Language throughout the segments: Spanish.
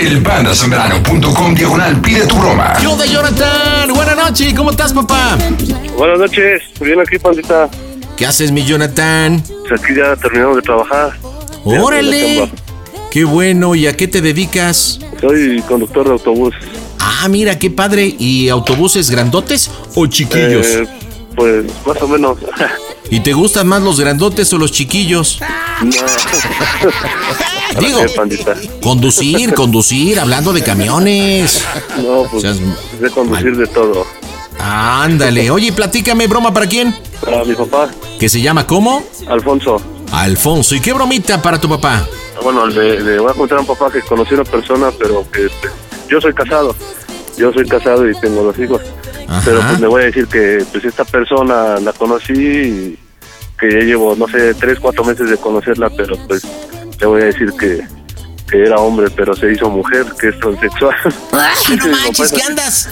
El pandasambrano.com diagonal pide tu broma. ¿Qué onda, Jonathan? Buenas noches, ¿cómo estás, papá? Buenas noches, bien aquí, pandita. ¿Qué haces, mi Jonathan? Pues aquí ya terminamos de trabajar. ¡Órale! Qué bueno, ¿y a qué te dedicas? Soy conductor de autobús. Ah, mira, qué padre. ¿Y autobuses grandotes o chiquillos? Eh, pues más o menos. ¿Y te gustan más los grandotes o los chiquillos? no. Digo, conducir, conducir, hablando de camiones. No, pues Seas de conducir de todo. Ándale. Oye, platícame, broma para quién? Para mi papá, ¿Que se llama cómo? Alfonso. Alfonso. ¿Y qué bromita para tu papá? Bueno, le, le voy a contar a un papá que conocí a una persona, pero que este, yo soy casado. Yo soy casado y tengo dos hijos. Ajá. Pero pues le voy a decir que pues esta persona la conocí y que ya llevo, no sé, tres, cuatro meses de conocerla, pero pues le voy a decir que, que era hombre, pero se hizo mujer, que es transexual. ¡Ay, no manches! ¿Qué andas?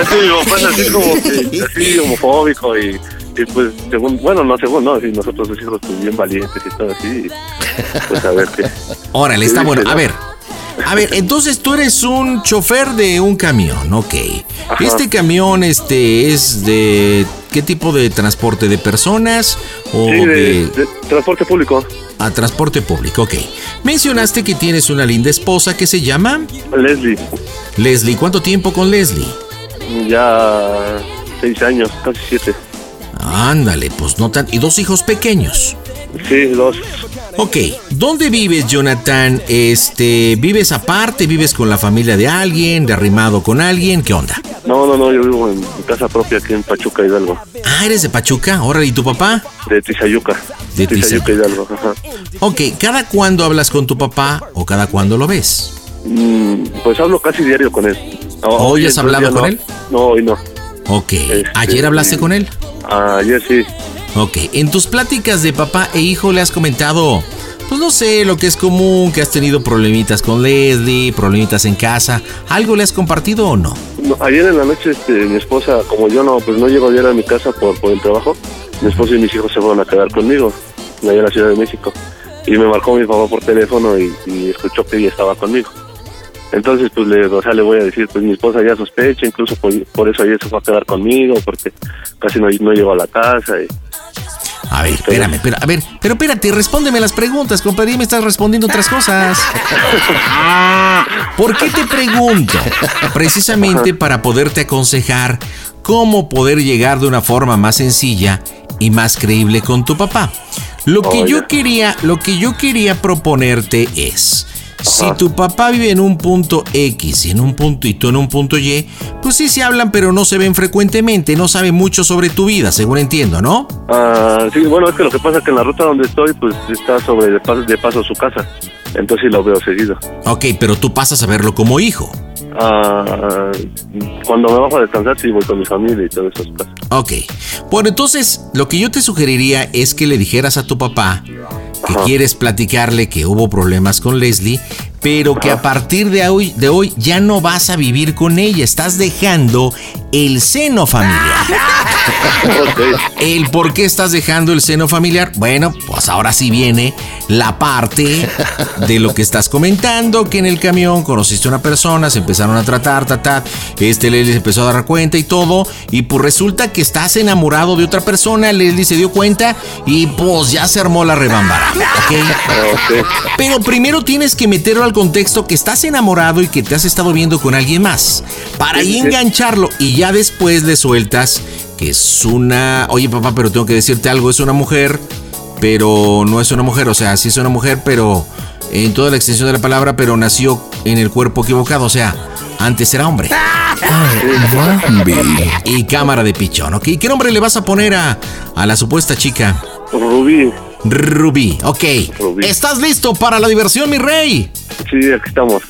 Es que mi papá es así como que, así homofóbico y, y pues según, bueno, no según, no, si nosotros los hijos pues bien valientes y todo así, pues a ver qué. Órale, está bueno. A ¿no? ver. A ver, entonces tú eres un chofer de un camión, ok. Ajá. Este camión, este, es de qué tipo de transporte, de personas o Sí, de, de, de transporte público. a transporte público, ok. Mencionaste que tienes una linda esposa que se llama Leslie, Leslie. ¿Cuánto tiempo con Leslie? ya seis años, casi siete. Ándale, pues no tan. Y dos hijos pequeños. Sí, dos. Ok, ¿dónde vives, Jonathan? Este, ¿vives aparte? ¿Vives con la familia de alguien? ¿De arrimado con alguien? ¿Qué onda? No, no, no, yo vivo en mi casa propia aquí en Pachuca, Hidalgo, Ah, eres de Pachuca. Órale, ¿y tu papá? de Tizayuca. De Tizayuca, Hidalgo, ajá. Ok, ¿cada cuándo hablas con tu papá o cada cuándo lo ves? Mm, pues hablo casi diario con él. No, ¿Hoy has hablado con no. él? No, hoy no. Ok, Este, ¿ayer hablaste con él? Ayer sí. Ok, en tus pláticas de papá e hijo le has comentado, pues no sé, lo que es común, que has tenido problemitas con Leslie, problemitas en casa, ¿algo le has compartido o no? No, ayer en la noche este, mi esposa, como yo no, pues no llego ayer a mi casa por, por el trabajo, mi esposa y mis hijos se fueron a quedar conmigo, allá en la Ciudad de México. Y me marcó mi papá por teléfono y, y escuchó que ella estaba conmigo. Entonces, pues le, o sea, le voy a decir, pues mi esposa ya sospecha, incluso por, por eso ayer se fue a quedar conmigo, porque casi no, no llegó a la casa. Y, A ver, espérame, espera, a ver, pero espérate, respóndeme las preguntas, compadre, me estás respondiendo otras cosas. ¿Por qué te pregunto? Precisamente para poderte aconsejar cómo poder llegar de una forma más sencilla y más creíble con tu papá. Lo que Oh, yo quería, lo que yo quería proponerte es si tu papá vive en un punto X y en un punto y tú en un punto Y, pues sí se hablan, pero no se ven frecuentemente, no saben mucho sobre tu vida, según entiendo, ¿no? Ah, sí, bueno, es que lo que pasa es que en la ruta donde estoy, pues está sobre de paso, de paso su casa. Entonces sí lo veo seguido. Ok, pero tú pasas a verlo como hijo. Ah, cuando me bajo a descansar, sí voy con mi familia y todo eso. Ok. Bueno, entonces lo que yo te sugeriría es que le dijeras a tu papá que quieres platicarle que hubo problemas con Leslie, pero que a partir de hoy, de hoy ya no vas a vivir con ella. Estás dejando el seno familiar. El por qué estás dejando el seno familiar. Bueno, pues ahora sí viene la parte de lo que estás comentando, que en el camión conociste a una persona, se empezaron a tratar, ta, este Leslie se empezó a dar cuenta y todo, y pues resulta que estás enamorado de otra persona, Leslie se dio cuenta y pues ya se armó la rebambara, ¿ok? Pero primero tienes que meterlo al contexto que estás enamorado y que te has estado viendo con alguien más, para ahí engancharlo y ya después le sueltas que es una, oye papá, pero tengo que decirte algo, es una mujer, pero no es una mujer, o sea, sí es una mujer, pero en toda la extensión de la palabra, pero nació en el cuerpo equivocado, o sea, antes era hombre. y cámara de pichón, ¿ok? ¿Qué nombre le vas a poner a, a la supuesta chica? Rubí. Rubí, ok. ¿Estás listo para la diversión, mi rey? Sí, aquí estamos.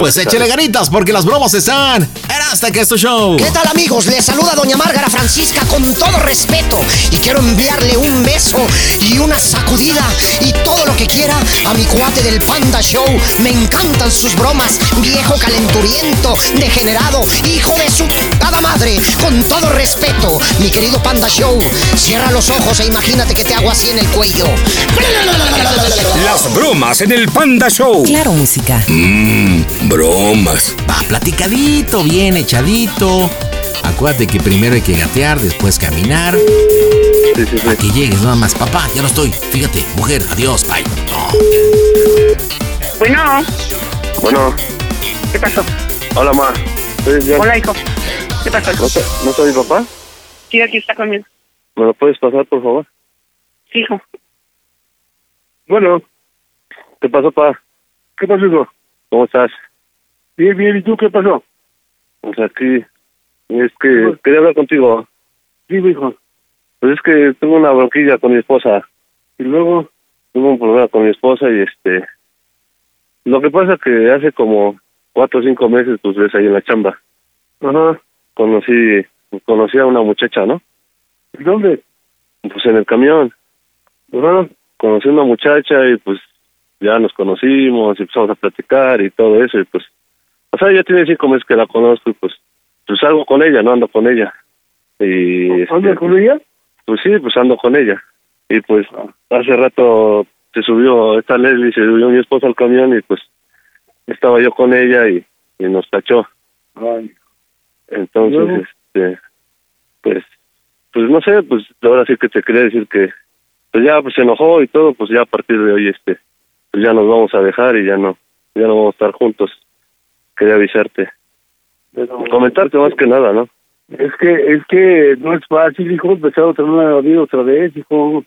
Pues échale ganitas porque las bromas están hasta que es tu show. ¿Qué tal amigos? Les saluda doña Márgara Francisca con todo respeto y quiero enviarle un beso y una sacudida y todo lo que quiera a mi cuate del Panda Show. Me encantan sus bromas, viejo calenturiento, degenerado, hijo de su cada madre. Con todo respeto, mi querido Panda Show, cierra los ojos e imagínate que te hago así en el cuello. Las bromas en el Panda Show. Claro, música. Mmm, bromas. Va platicadito, bien echadito. Acuérdate que primero hay que gatear, después caminar. Sí, sí, Para que llegues nada más. Papá, ya no estoy. Fíjate, mujer, adiós, bye. Bueno, Bueno, ¿qué pasó? hola, ma. Hola, hijo. ¿Qué pasó? ¿No, está- ¿No está mi papá? Sí, aquí está conmigo. ¿Me lo puedes pasar, por favor? Sí, hijo. Bueno. ¿Qué pasó, pa? ¿Qué pasó, hijo? ¿Cómo estás? Bien, bien. ¿Y tú qué pasó? Pues aquí... Es que quería hablar contigo. Sí, hijo. Pues es que tuve una bronquilla con mi esposa. Y luego tuve un problema con mi esposa y este... Lo que pasa que hace como cuatro o cinco meses, pues ves ahí en la chamba. Ajá. Conocí, conocí a una muchacha, ¿no? ¿Dónde? Pues en el camión. Ajá. Conocí una muchacha y pues ya nos conocimos y empezamos a platicar y todo eso y pues... O sea, ya tiene cinco meses que la conozco y pues... Pues salgo con ella, no ando con ella. Y... ¿Ando con ella? Pues sí, pues ando con ella. Y pues hace rato se subió esta Leslie, se subió mi esposa al camión y pues estaba yo con ella y, y nos tachó. Entonces, este, pues, pues no sé, pues ahora sí que te quería decir que, pues ya pues se enojó y todo, pues ya a partir de hoy, este, pues ya nos vamos a dejar y ya no, ya no vamos a estar juntos. Quería avisarte. Comentarte más que nada, ¿no? Es que, es que no es fácil, hijo, empezar otra nueva vida otra vez, hijo.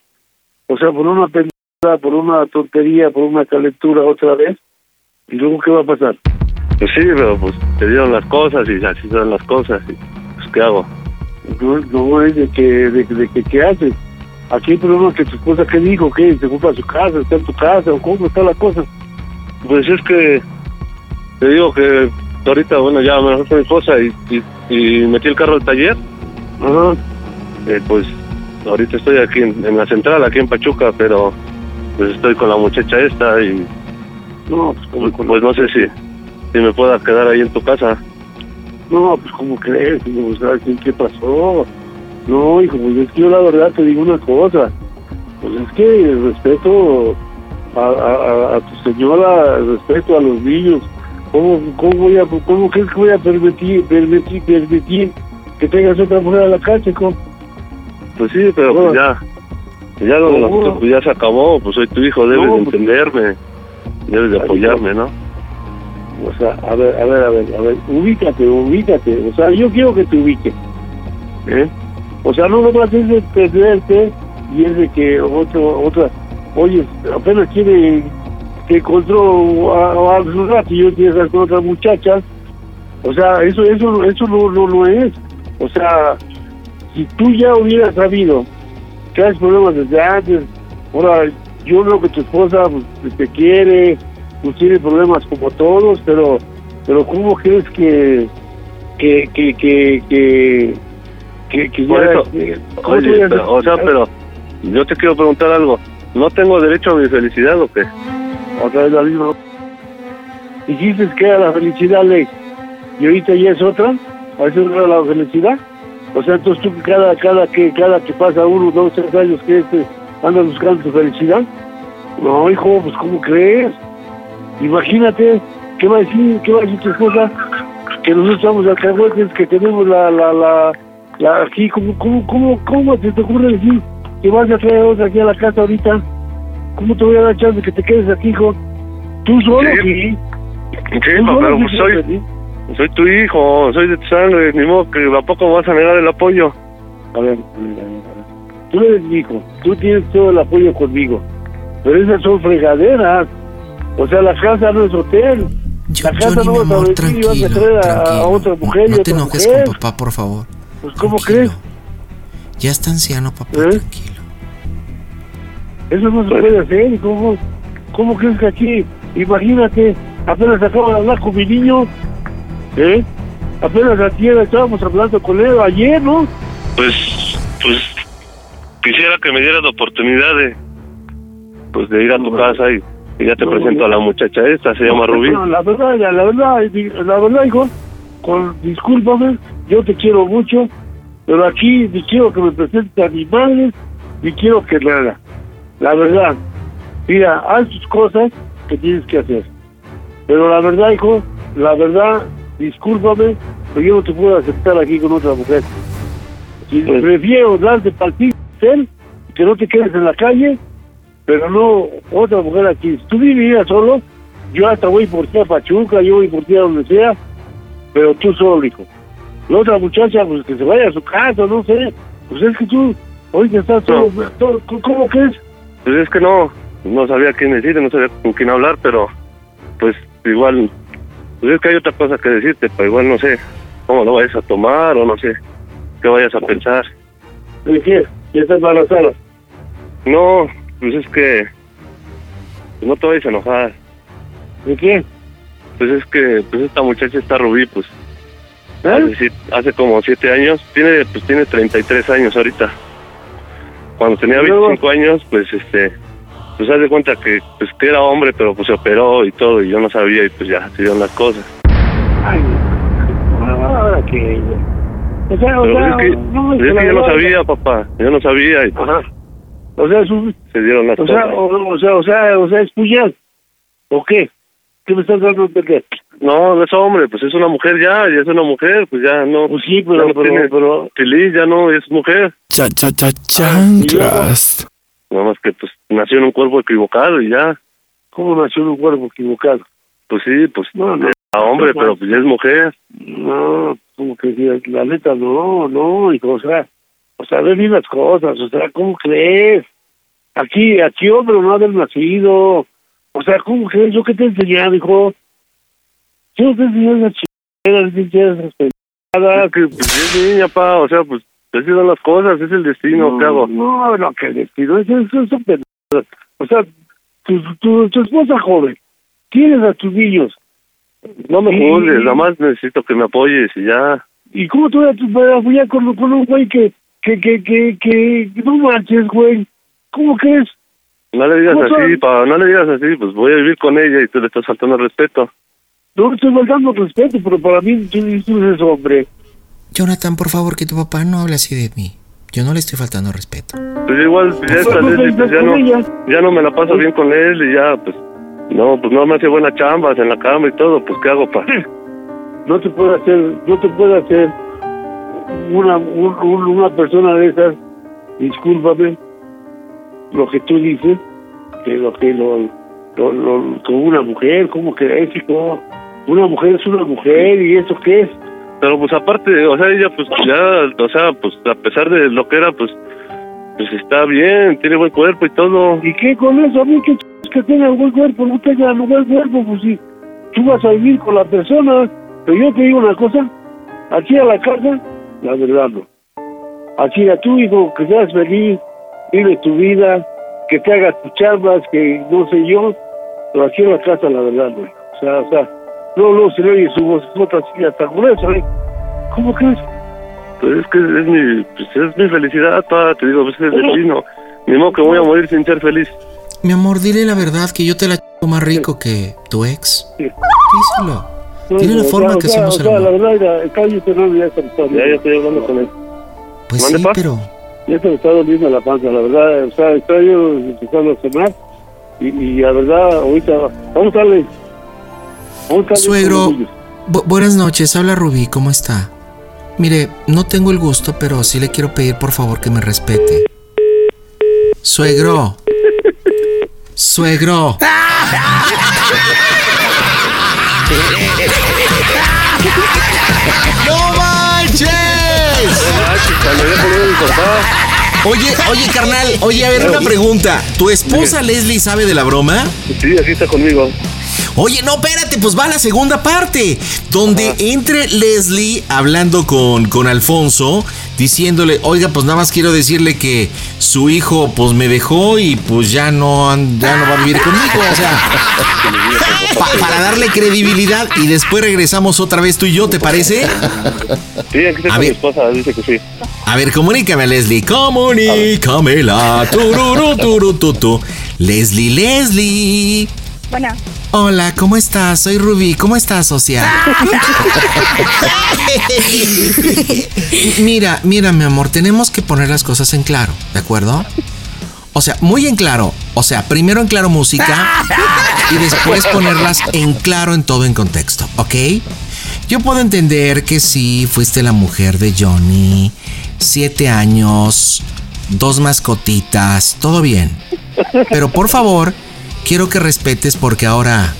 O sea, por una pendejada, por una tontería, por una calentura otra vez. ¿Y luego qué va a pasar? Pues sí, pero pues te dieron las cosas y así son las cosas. Y, pues, ¿qué hago? No, no es de que, de, de que, ¿qué haces? Aquí el problema es que tu esposa, ¿qué dijo? ¿Qué? ¿Se ocupa su casa? ¿Está en tu casa? ¿O cómo está la cosa? Pues es que te digo que ahorita, bueno, ya me con mi esposa y, y, y metí el carro al taller. Ajá. Eh, pues ahorita estoy aquí en, en la central, aquí en Pachuca, pero pues estoy con la muchacha esta y No, pues, ¿cómo pues, pues no sé si, si me pueda quedar ahí en tu casa. No, pues ¿cómo crees? qué pasó? No, hijo, pues es que yo la verdad te digo una cosa. Pues es que el respeto a, a, a- a tu señora, el respeto a los niños. ¿Cómo, cómo, voy a, ¿Cómo crees que voy a permitir, permitir, permitir que tengas otra mujer a la casa, hijo? Pues sí, pero pues ya, ya lo de nosotros pues ya se acabó, pues soy tu hijo, debes No, de pues- entenderme, debes de apoyarme, ¿no? O sea, a ver, a ver, a ver, a ver, ubícate, ubícate. O sea, yo quiero que te ubiques. ¿Eh? O sea, no a hacer de perderte y es de que otro, otra, oye, apenas quiere, que encontró a, a rato y yo estar con otra muchacha. O sea, eso, eso, eso no, no, no es. O sea, si tú ya hubieras sabido hay problemas desde antes, ahora yo creo que tu esposa pues, te quiere, pues tiene problemas como todos, pero pero ¿cómo crees que que que que que, que Por ya- eso, que- ¿cómo oye, pero, o sea, pero yo te quiero preguntar algo, ¿no tengo derecho a mi felicidad o qué? otra vez la misma dijiste que era la felicidad ley y ahorita ya es otra ¿A eso no era la felicidad? O sea, entonces tú cada, cada, que, cada que pasa uno, dos, tres años que este, andas buscando tu felicidad. No, hijo, pues ¿cómo crees? Imagínate, ¿qué va a decir, qué va a decir tu esposa? Que nosotros estamos alcahuetes, que tenemos la, la, la aquí, ¿cómo, cómo, cómo, cómo se te ocurre decir que vas a traer otra aquí a la casa ahorita? ¿Cómo te voy a dar chance de que te quedes aquí, hijo? ¿Tú solo? Sí. Sí. Sí, ¿Tú papá, solo? pero Sí, pues soy, sí. soy tu hijo, soy de tu sangre, ni modo que a poco vas a negar el apoyo. A ver, mira, mira. tú eres mi hijo, tú tienes todo el apoyo conmigo, pero esas son fregaderas. O sea, la casa no es hotel. Yo- la casa Johnny, no mi vas a amor, venir y vas a traer a, a tranquilo. otra mujer y No te otra enojes mujer. con papá, por favor. Pues, ¿cómo Tranquilo. crees? Ya está anciano, papá, ¿Eh? tranquilo. Eso no se puede hacer. ¿Cómo, ¿Cómo crees que aquí? Imagínate, apenas acabo de hablar con mi niño. ¿Eh? Apenas ayer estábamos hablando con él, ayer, ¿no? Pues, pues, quisiera que me dieras la oportunidad de, pues, de ir a tu casa y, y ya te No, presento no. a la muchacha esta, se llama Rubí. No, la verdad, la, la verdad, la verdad, hijo, con, discúlpame, yo te quiero mucho, pero aquí ni quiero que me presentes a mi madre, ni quiero que nada. La verdad, mira, haz tus cosas que tienes que hacer. Pero la verdad, hijo, la verdad, discúlpame, pero yo no te puedo aceptar aquí con otra mujer. Si Pues- prefiero darte partido que no te quedes en la calle, pero no otra mujer aquí. Si tú vivías solo, yo hasta voy por ti a Pachuca, yo voy por ti a donde sea, pero tú solo, hijo. La otra muchacha, pues que se vaya a su casa, no sé. Pues es que tú, ahorita estás todo, todo- ¿cómo crees? Pues es que no, no sabía quién decirte, no sabía con quién hablar, pero, pues, igual, pues es que hay otra cosa que decirte, pero igual no sé cómo lo vayas a tomar o no sé qué vayas a pensar. ¿De qué? ¿Ya estás embarazada? No, pues es que, pues no te vayas a enojar. ¿De qué? Pues es que, pues esta muchacha está Rubí, pues, ¿Eh? hace, siete- hace como siete años, tiene, pues tiene 33 años ahorita. Cuando tenía ¿Y luego? 25 años, pues este, pues haz de cuenta que, pues que era hombre, pero pues se operó y todo, y yo no sabía, y pues ya se dieron las cosas. Ay, ahora que... O sea, o sea, es que, no, es la que yo no sabía, papá, yo no sabía, y pues Ajá. O sea, se dieron las o sea, cosas. o, o sea, o sea, o sea, es puñal. ¿O qué? ¿Qué me estás dando a entender? No, no es hombre, pues es una mujer ya, ya es una mujer, pues ya no. Pues sí, ya pero, no pero, tiene pero, feliz, ya no es mujer. Cha cha cha chanclas. Nada más que pues nació en un cuerpo equivocado y ya. ¿cómo nació en un cuerpo equivocado? Pues sí, pues No, no. era hombre, pero pues ya es mujer. No, como que la neta, no, no, hijo, o sea, o sea, ve bien las cosas, o sea, ¿cómo crees? Aquí, aquí, hombre, no haber nacido, o sea, ¿cómo crees? ¿Yo qué te enseñaba, hijo? Yo te enseñé esas enseñé esas pendejadas. Es que pues es niña, pa, o sea, pues así son las cosas, es el destino, ¿qué hago? No, no, que destino, eso, eso son pendejadas. O sea, tu, tu, tu esposa joven, tienes a tus niños, No me juzgues, nada más necesito que me apoyes y ya. ¿Y cómo tú vas a apoyar con, con un güey que, que, que, que, que, no manches, güey? ¿Cómo crees? No le digas ¿Cómo así, pa, no le digas así, pues voy a vivir con ella y tú le estás faltando el respeto. No le estoy faltando respeto, pero para mí tú, tú eres hombre. Jonathan, por favor, que tu papá no hable así de mí. Yo no le estoy faltando respeto. Pues igual, pues, ya Pues, esta no pues ya no, ella. ya no me la paso bien con él y ya, pues, no, pues no me hace buenas chambas en la cama y todo, pues ¿qué hago, pa? No te puede hacer, no te puede hacer una, un- un- una persona de esas, discúlpame, lo que tú dices, que lo que lo, lo, lo- con una mujer, ¿cómo crees, hijo? Una mujer es una mujer, ¿y eso qué es? Pero pues aparte, o sea, ella pues ya, o sea, pues a pesar de lo que era, pues, pues está bien, tiene buen cuerpo y todo. ¿Y qué con eso? A mí que, que tenga buen cuerpo, no tenga buen cuerpo, pues si tú vas a vivir con la persona, pero yo te digo una cosa, aquí a la casa, la verdad no. Aquí a tu hijo, que seas feliz, vive tu vida, que te hagas tus chambas, que no sé yo, pero aquí a la casa, la verdad no. O sea, o sea, no, no se le oye su voz, otra así, hasta gruesa, ¿eh? ¿Cómo crees? Pues es que es mi, pues es mi felicidad, pa, te digo, pues es el destino. Ni modo que voy a morir sin ser feliz. Mi amor, dile la verdad que yo te la ch**o más rico que tu ex. Sí. Díselo. Tiene la O forma sea, que o sea, el amor. La verdad, ya, cállate, no, ya estoy hablando con él. Pues ¿Mande, sí, pero... ya se me está doliendo la panza, la verdad, o sea, estoy yo empezando a cenar y, y la verdad, ahorita, vamos a darle. Vamos a darle Suegro, bu- buenas noches, habla Rubí, ¿cómo está? Mire, no tengo el gusto, pero sí le quiero pedir por favor que me respete. Suegro. Suegro. ¡No manches! Oye, oye, carnal, oye, a ver, una pregunta. ¿Tu esposa Leslie sabe de la broma? Sí, aquí está conmigo. Oye, no, espérate, pues va la segunda parte, donde entre Leslie hablando con, con Alfonso, diciéndole, oiga, pues nada más quiero decirle que su hijo pues me dejó y pues ya no, ya no va a vivir conmigo, o sea, pa- para darle credibilidad y después regresamos otra vez tú y yo, ¿te parece? Sí, aquí está A mi ver. esposa, dice que sí. A ver, comunícame, Leslie, comunícamela, tururu, turu, tu, tu. Leslie, Leslie. Bueno, Hola, ¿cómo estás? Soy Rubí. ¿Cómo estás, social? mira, mira, mi amor, tenemos que poner las cosas en claro, ¿de acuerdo? O sea, muy en claro. O sea, primero en claro música y después ponerlas en claro en todo en contexto, ¿ok? Yo puedo entender que sí, fuiste la mujer de Johnny, siete años, dos mascotitas, todo bien. Pero por favor, quiero que respetes porque ahora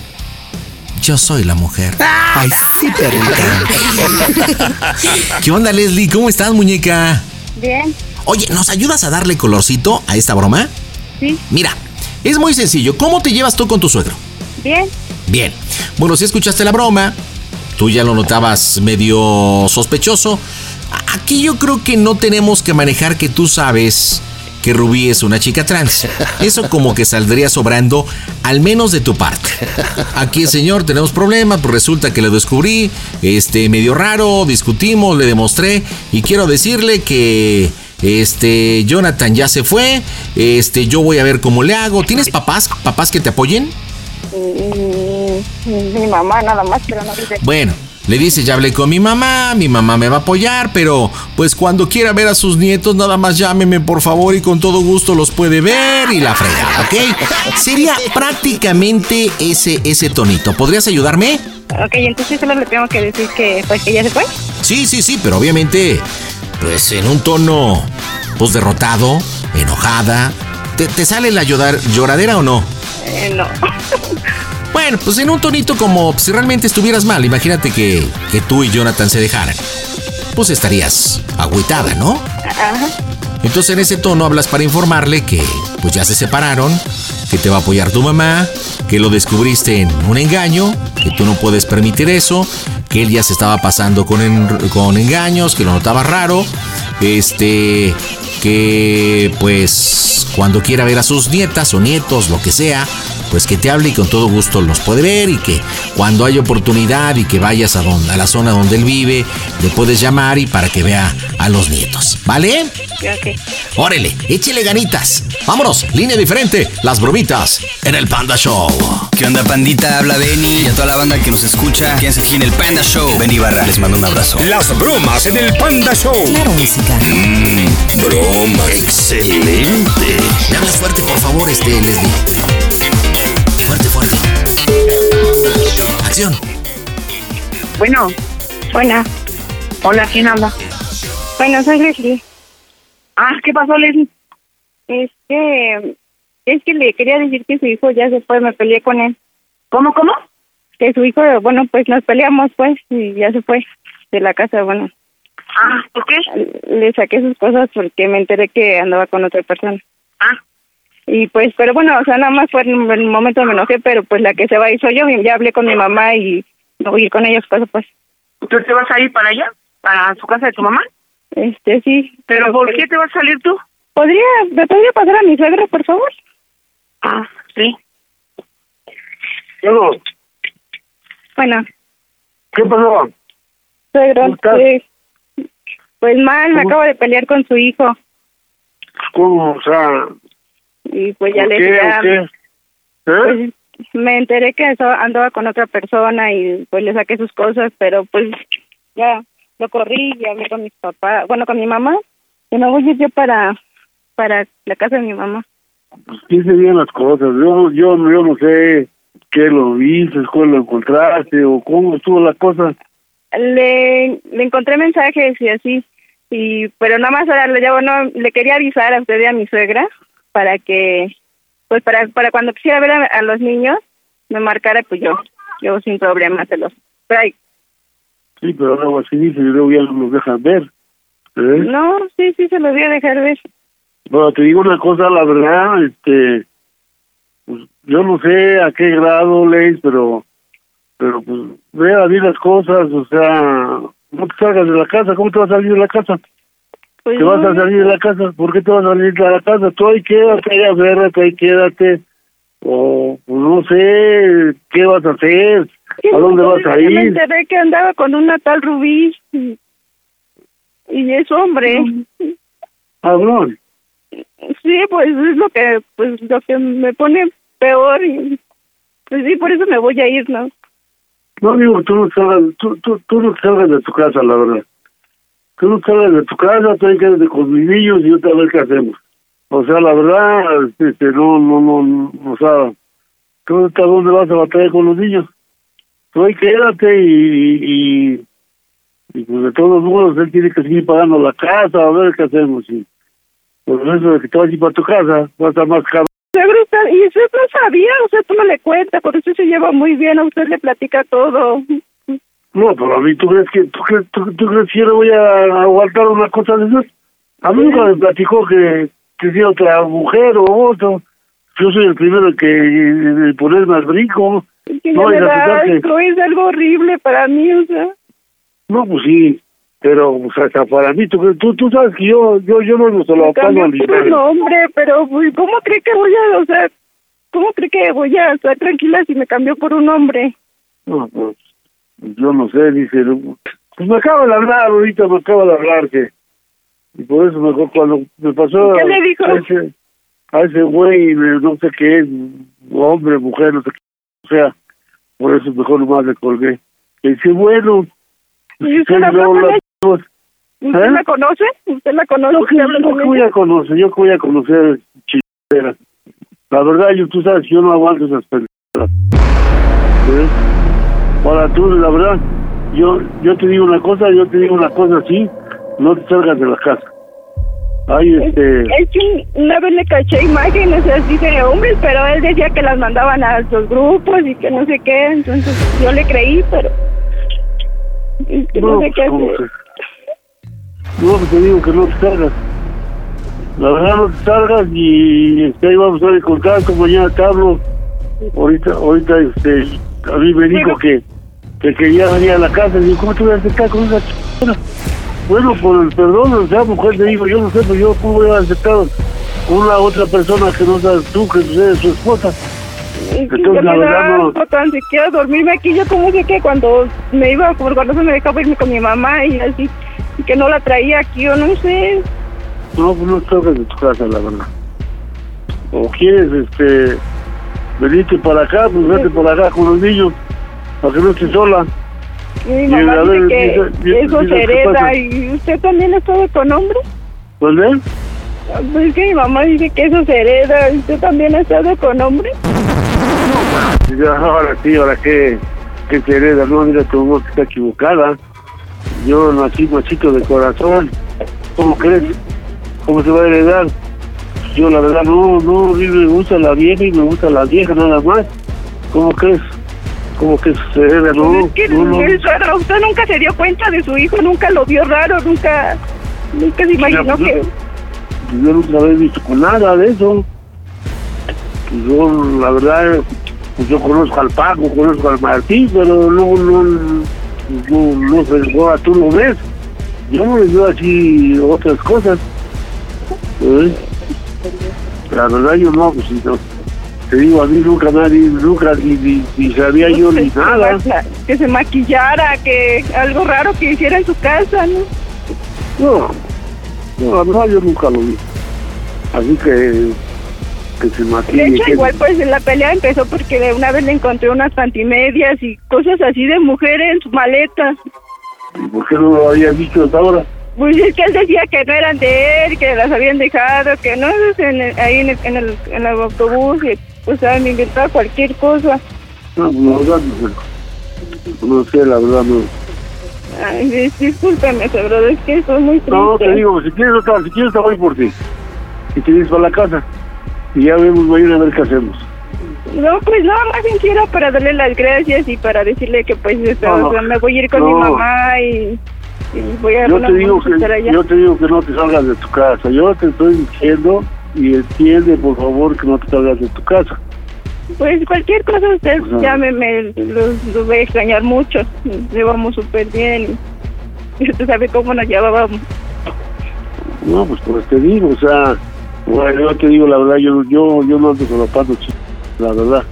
yo soy la mujer. Ay, sí, perrita. ¿Qué onda, Leslie? ¿Cómo estás, muñeca? bien, Oye, ¿nos ayudas a darle colorcito a esta broma? sí, Mira, es muy sencillo. ¿Cómo te llevas tú con tu suegro? bien. Bien. Bueno, si escuchaste la broma, tú ya lo notabas medio sospechoso. Aquí yo creo que no tenemos que manejar que tú sabes que Rubí es una chica trans. Eso como que saldría sobrando, al menos de tu parte. Aquí, señor, tenemos problemas, pues resulta que lo descubrí, este, medio raro, discutimos, le demostré, y quiero decirle que este Jonathan ya se fue, este, yo voy a ver cómo le hago. ¿Tienes papás, papás que te apoyen? Mi mamá nada más, pero no dice. Bueno, le dice, ya hablé con mi mamá, mi mamá me va a apoyar, pero pues cuando quiera ver a sus nietos, nada más llámeme por favor y con todo gusto los puede ver y la fregada, ¿ok? Sería prácticamente ese, ese tonito. ¿Podrías ayudarme? Ok, entonces solo le tengo que decir que pues que ya se fue. Sí, sí, sí, pero obviamente, pues en un tono, pues derrotado, enojada. ¿Te, te sale la llorar- lloradera o no? Eh, no. Bueno, pues en un tonito como si realmente estuvieras mal. Imagínate que, que tú y Jonathan se dejaran. Pues estarías agüitada, ¿no? Entonces en ese tono hablas para informarle que pues ya se separaron, que te va a apoyar tu mamá, que lo descubriste en un engaño, que tú no puedes permitir eso, que él ya se estaba pasando con, con engaños, que lo notaba raro, este, que pues cuando quiera ver a sus nietas o nietos, lo que sea, pues que te hable y con todo gusto los puede ver y que cuando hay oportunidad y que vayas a, donde, a la zona donde él vive, le puedes llamar y para que vea a los nietos, ¿vale? Ok. Órale, échele ganitas. Vámonos, línea diferente, las bromitas en el Panda Show. ¿Qué onda, pandita? Habla Benny y a toda la banda que nos escucha. Quédense aquí en el Panda Show. Benny Barra, les mando un abrazo. Las bromas en el Panda Show. Claro, música. Broma. Excelente. Me hablas fuerte, por favor, este Leslie. Fuerte, fuerte. Acción. Bueno. Buena. Hola, ¿quién habla? Bueno, soy Leslie. Ah, ¿qué pasó, Leslie? Es que... Es que le quería decir que su hijo ya se fue, me peleé con él. ¿Cómo, cómo? Que su hijo, bueno, pues nos peleamos, pues, y ya se fue de la casa, bueno. Ah, ¿por qué? Le saqué sus cosas porque me enteré que andaba con otra persona. Ah. Y pues, pero bueno, o sea, nada más fue en el momento me enojé, pero pues la que se va a ir soy yo, ya hablé con mi mamá y no voy a ir con su casa, pues. ¿Tú te vas a ir para allá? ¿Para su casa de tu mamá? Este, sí. ¿Pero por qué te vas a salir tú? ¿Podría, me podría pasar a mi suegra, por favor? Ah, sí. Luego, Bueno, ¿qué pasó? suegro, pues, pues mal, me acabo de pelear con su hijo. ¿Cómo? O sea, Y pues ya ¿por le qué? ¿Eh? pues, me enteré que andaba con otra persona y pues le saqué sus cosas, pero pues ya lo corrí y hablé con mis papás, bueno, con mi mamá, y me voy a ir yo para, para la casa de mi mamá. Pues piense bien las cosas. Yo, yo, yo no sé qué lo viste, cuál lo encontraste o cómo estuvo la cosa. Le, le encontré mensajes y así, y pero nada más ahora le, bueno, le quería avisar a usted y a mi suegra para que, pues para, para cuando quisiera ver a, a los niños, me marcara, pues yo, yo sin problema se los traigo. Sí, pero luego así dice y luego ya no nos dejan ver. ¿eh? No, sí, sí, se los voy a dejar ver. Bueno, te digo una cosa, la verdad, este, pues, yo no sé a qué grado lees, pero, pero pues, ve a ver las cosas, o sea, no te salgas de la casa, ¿cómo te vas a salir de la casa? Pues ¿Te vas a salir de la casa? ¿Por qué te vas a salir de la casa? Tú ahí quédate, ahí aférrate, ahí quédate, o pues, no sé, ¿qué vas a hacer? ¿A dónde vas a Me ir? enteré que andaba con una tal Rubí y, y es hombre. Cabrón. Sí, pues es lo que, pues lo que me pone peor y pues sí, por eso me voy a ir, ¿no? No digo, tú no salgas, tú, tú, tú no salgas de tu casa, la verdad. Tú no salgas de tu casa, tú hay que quedarte con mis niños y otra vez qué hacemos. O sea, la verdad, este, no, no, no, o sea, ¿tú hasta dónde vas a batallar con los niños? Tú ahí quédate y, y, y pues de todos modos él tiene que seguir pagando la casa, a ver qué hacemos. Y por eso de que te vas a ir para tu casa, va a estar más caro. Y usted no sabía, usted no le cuenta, por usted se lleva muy bien, a usted le platica todo. No, pero a mí, ¿tú crees que, tú crees, tú, tú crees que yo le voy a aguantar una cosa de esas? A mí nunca me platicó que, que sea otra mujer o otro. Yo soy el primero que de ponerme al brinco. Que No, ya me da que- es algo horrible para mí, o sea. No, pues sí, pero o sea, hasta para mí, tú, tú, tú sabes que yo, yo, yo no se lo Me pago cambió al puro dinero. nombre, pero pues, ¿cómo cree que voy a, o sea, cómo cree que voy a estar tranquila si me cambió por un hombre? No, pues, yo no sé, dice, pues me acaba de hablar ahorita, me acaba de hablar que, y por eso mejor cuando me pasó ¿Qué le dijo? a ese, a ese güey, no sé qué es, hombre, mujer, no sé qué, o sea, por eso mejor nomás le colgué. Y dice, bueno, ¿Y usted la-? ¿Usted ¿Eh? la conoce? ¿Usted la conoce? Yo ¿Usted que, yo voy a conocer, yo que voy a conocer chingadera. La verdad, yo, tú sabes, yo no aguanto esas pendejadas. ¿Eh? Ahora tú, la verdad, yo, yo te digo una cosa, yo te digo una cosa así, no te salgas de la casa. Ay, este, Es que una vez le caché imágenes así de hombres, pero él decía que las mandaban a los grupos y que no sé qué, entonces yo le creí, pero es que no, no, sé pues, qué ¿cómo hacer. que? No, pues te digo que no te salgas. La verdad, no te salgas y este, ahí vamos a estar en contacto, mañana te hablo. Ahorita, ahorita, este, a mí me dijo que, que quería venir a la casa. Y digo, ¿cómo te voy a aceptar con esa ch... Bueno, por el perdón, o sea, mujer, te digo, yo no sé, pero yo cómo voy a aceptar una otra persona que no sabes tú, que eres su esposa. Entonces, la verdad, da no- tan siquiera dormirme aquí. Yo como sé que cuando me iba, como cuando se me dejaba irme con mi mamá y así, y que no la traía aquí, o no sé. No, pues no salgas de tu casa, la verdad. O quieres, este, venirte para acá, pues vete para acá con los niños, para que no estés sola. Y mi Y, mamá dice ver, que eso se ¿qué hereda. ¿Y usted también estaba con hombres? Pues ven, Pues es que mi mamá dice que eso se hereda. ¿Usted también ha estado con hombres? y ya, ahora sí, ahora que, que se hereda, no, mira, tu voz está equivocada. Yo nací machito de corazón. ¿Cómo crees? ¿Cómo se va a heredar? Yo la verdad no, no, a mí me gusta la vieja y me gusta la vieja nada más. ¿Cómo crees? ¿Cómo que se? No, Pues es que no, no. es raro. Usted nunca se dio cuenta de su hijo, nunca lo vio raro, nunca, nunca se imaginó pues, que... yo nunca había visto con nada de eso. Pues yo, la verdad, pues yo conozco al Paco, conozco al Martín, pero no, no, no, no sé, ahora tú lo ves. Yo no les veo así otras cosas. ¿eh? La verdad yo no, pues no. Te digo, a mí nunca nadie, nunca ni, ni, ni sabía yo ni que se nada. ma- Que se maquillara, que algo raro que hiciera en su casa, ¿no? No, no, la verdad yo nunca lo vi. Así que, que se De maquille. hecho, que- igual pues la pelea empezó porque de una vez le encontré unas pantimedias y cosas así de mujer en su maleta. ¿Y ¿Por qué no lo habías dicho hasta ahora? Pues es que él decía que no eran de él, que las habían dejado, que no, en el- ahí en el, en, el, en el autobús, y pues ¿sabes? me inventaba cualquier cosa. No, la verdad, no, no sé, la verdad, no. Ay, dis- discúlpeme, pero es que estoy muy triste. No, te digo, si quieres, otra- si quieres, te voy por ti. Y te vienes para la casa. Y ya vemos mañana a ver qué hacemos. No, pues nada más bien quiero para darle las gracias y para decirle que pues No, no. o sea, me voy a ir con mi No. mamá y, y voy a Yo te digo a que yo te digo que no te salgas de tu casa. Yo te estoy diciendo y entiende, por favor, que no te salgas de tu casa. Pues cualquier cosa usted Ajá. llámeme, los, los voy a extrañar mucho. Nos llevamos súper bien y usted sabe cómo nos llevábamos. No, pues pues te digo, o sea, bueno, yo te digo la verdad, yo yo yo no ando solapando, la verdad.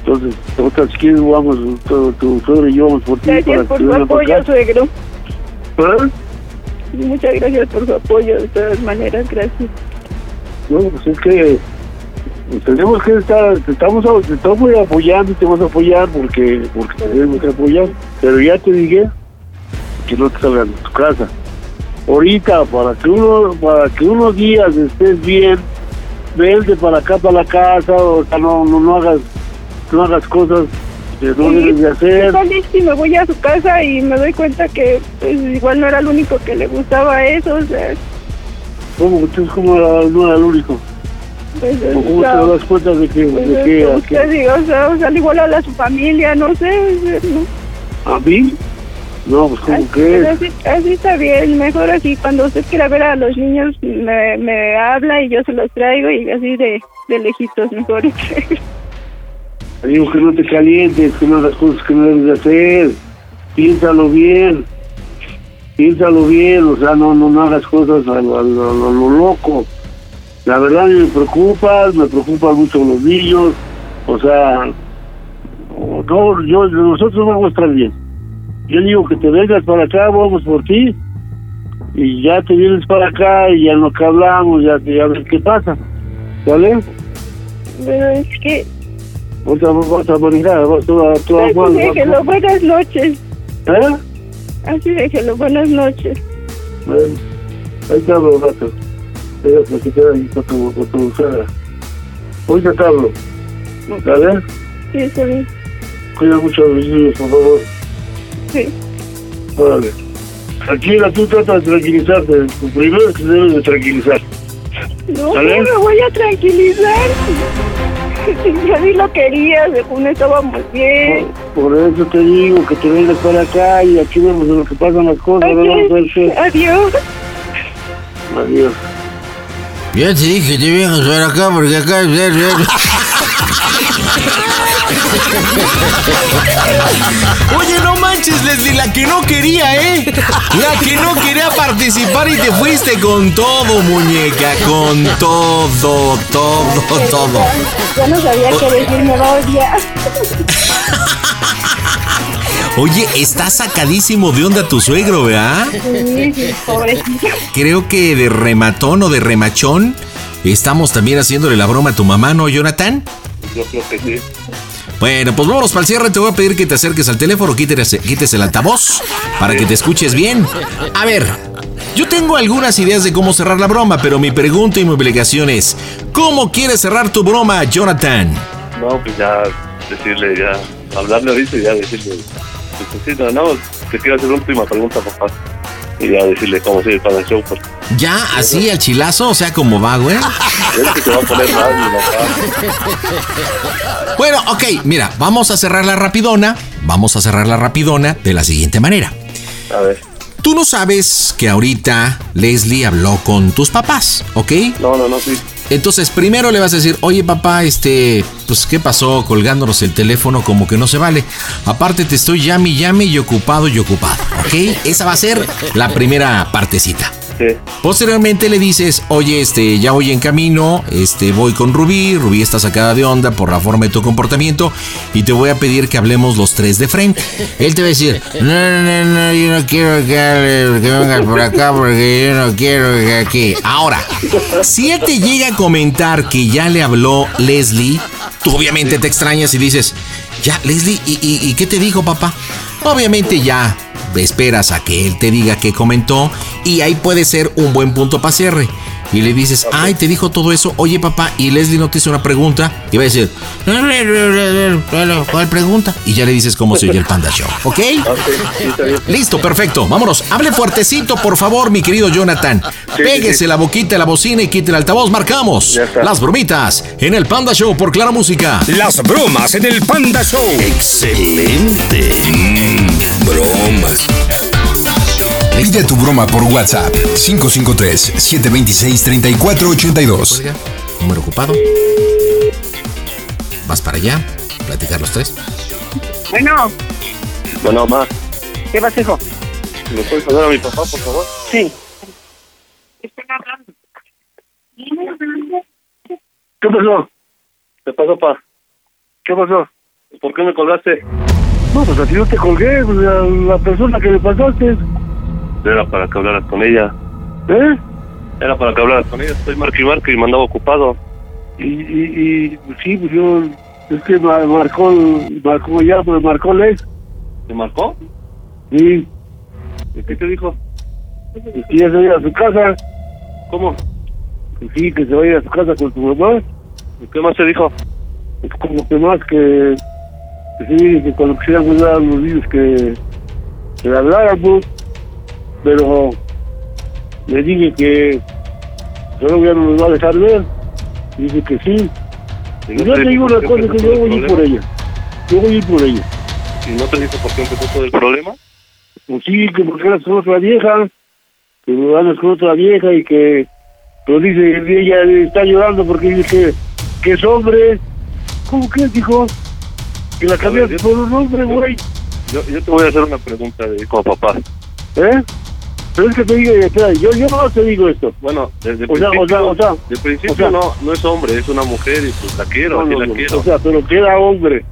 Entonces, otra si quieres, vamos, tu, tu suegro y yo vamos por ti. Gracias por su apoyo, suegro. ¿Ah? Muchas gracias por su apoyo, de todas maneras, gracias. Bueno, pues es que tenemos que estar, te estamos, te estamos apoyando y te vamos a apoyar porque, porque te tenemos que apoyar. Pero ya te dije que no te salgas de tu casa. Ahorita, para que uno, para que unos días estés bien, vente para acá, para la casa, o sea, no, no, no hagas, no hagas cosas que no Sí, debes de hacer. Si me voy a su casa y me doy cuenta que pues igual no era el único que le gustaba eso, o sea, ¿Cómo? Entonces, ¿cómo era- no era el único? pues ¿O ¿Cómo te das cuenta de que, pues, de que, a, usted diga, o sea, o sea, igual a la su familia, no sé, no. a mí? No, pues ¿cómo Así, crees? así, así está bien, mejor así, cuando usted quiera ver a los niños me, me habla y yo se los traigo y así de, de lejitos mejor. Digo que no te calientes, que no hagas cosas que no debes de hacer. Piénsalo bien. Piénsalo bien, o sea, no no, no hagas cosas a lo, a lo- a lo- a lo loco. La verdad me preocupa, me preocupan mucho los niños. O sea, no, yo, nosotros vamos a estar bien. Yo digo que te vengas para acá, vamos por ti. Y ya te vienes para acá y ya lo que hablamos, ya, ya ves qué pasa. ¿Vale? Pero es que, Vas a, vas a manejar, vas a... tú pues, déjelo, buenas noches. ¿Eh? Así déjelo, buenas noches. Bueno, ahí te hablo un rato. Voy a platicar ahí con tu, con tu suegra. Te hablo. ¿Vale? Sí, está bien. Cuida mucho a los niños, por favor. Sí. Órale. Tranquila, tú trata de tranquilizarte. Lo primero es que debes de tranquilizar. No, ¿Sale? no me voy a tranquilizar. Yo ni lo quería, según estábamos bien. Por eso te digo que te vengas para acá y aquí vemos lo que pasan las cosas. Adiós. Adiós. Adiós. Ya te dije que te vienes para acá porque acá Oye, no manches, Leslie, la que no quería, ¿eh? La que no quería participar y te fuiste con todo, muñeca, con todo, todo, todo. Ya no sabía qué decir, me va a odiar. Oye, está sacadísimo de onda tu suegro, ¿verdad? Sí, sí, pobrecito. Creo que de rematón o de remachón estamos también haciéndole la broma a tu mamá, ¿no, Jonathan? Yo creo que sí. Bueno, pues vámonos para el cierre. Te voy a pedir que te acerques al teléfono, quites, el altavoz para que te escuches bien. A ver, yo tengo algunas ideas de cómo cerrar la broma, pero mi pregunta y mi obligación es: ¿cómo quieres cerrar tu broma, Jonathan? No, pues ya decirle, ya, hablarle ahorita y ya decirle, pues sí, no, no, te quiero hacer una última pregunta, papá. Y ya decirle cómo sigue para el show, porque ¿Ya así al chilazo? O sea, ¿cómo va, güey? es que se va a poner mal, mi papá. Bueno, ok, mira, vamos a cerrar la rapidona. Vamos a cerrar la rapidona de la siguiente manera. A ver. Tú no sabes que ahorita Leslie habló con tus papás, ¿ok? No, no, no, sí. Entonces, primero le vas a decir, oye papá, este, pues ¿qué pasó colgándonos el teléfono? Como que no se vale. Aparte te estoy llame llame y ocupado y ocupado, ¿ok? Esa va a ser la primera partecita. Posteriormente le dices, oye, este, ya voy en camino, este, voy con Rubí, Rubí está sacada de onda por la forma de tu comportamiento y te voy a pedir que hablemos los tres de frente. Él te va a decir, no, no, no, yo no quiero que, que vengas por acá porque yo no quiero que aquí. Ahora, si él te llega a comentar que ya le habló Leslie, tú obviamente te extrañas y dices, ya, Leslie, ¿y, y, y qué te dijo papá? Obviamente ya esperas a que él te diga qué comentó y ahí puede ser un buen punto para cierre. Y le dices, ay, te dijo todo eso, oye papá, y Leslie no te hizo una pregunta, y va a decir, ¿cuál pregunta? Y ya le dices cómo se oye el Panda Show, ¿ok? Listo, perfecto, vámonos. Hable fuertecito, por favor, mi querido Jonathan. Péguese la boquita de la bocina y quite el altavoz, marcamos. Las bromitas en el Panda Show por Clara Música. Las bromas en el Panda Show. Excelente. Mm, bromas. Pide tu broma por WhatsApp 553-726-3482. Número ocupado. Vas para allá, platicar los tres. Bueno, Bueno, ma, ¿qué pasa, hijo? ¿me puedes pasar a mi papá, por favor? Sí. ¿Qué pasó? ¿Qué pasó, pa? ¿Qué pasó? ¿Por qué me colgaste? No, pues así no te colgué, pues, la, la persona que le pasaste. Era para que hablaras con ella. ¿Eh? Era para que hablaras con ella. Estoy marque y marque y me andaba ocupado. Y, y, y pues, sí, pues yo, es que ma- marcó, marcó ya, pues marcó Lex. ¿Te marcó? Sí, ¿Y qué te dijo? pues que ya se vaya a su casa. ¿Cómo? Pues sí, que se vaya a su casa con tu mamá. ¿Y ¿Qué más te dijo? Es como que más que sí, que cuando quisiéramos dar a los niños que, que le habláramos. Pero le dije que solo ya no nos va a dejar ver. Dice que sí. ¿Y yo te digo una cosa, que yo voy a ir por ella. Yo voy a ir por ella. ¿Y no te dijo por qué empezó todo el problema? Pues sí, que porque andas con otra vieja, que andas con otra vieja y que, pero dice, ella está llorando porque dice que, que es hombre. ¿Cómo que dijo? La cambiaste por un hombre, güey. Yo, yo te voy a hacer una pregunta de a papá. ¿Eh? Pero es que te digo, espera, yo, yo no te digo esto. Bueno, desde O sea, principio, o sea, o sea, de principio o sea- no, no es hombre, es una mujer y pues la quiero, No, la no, quiero. O sea, pero que era hombre.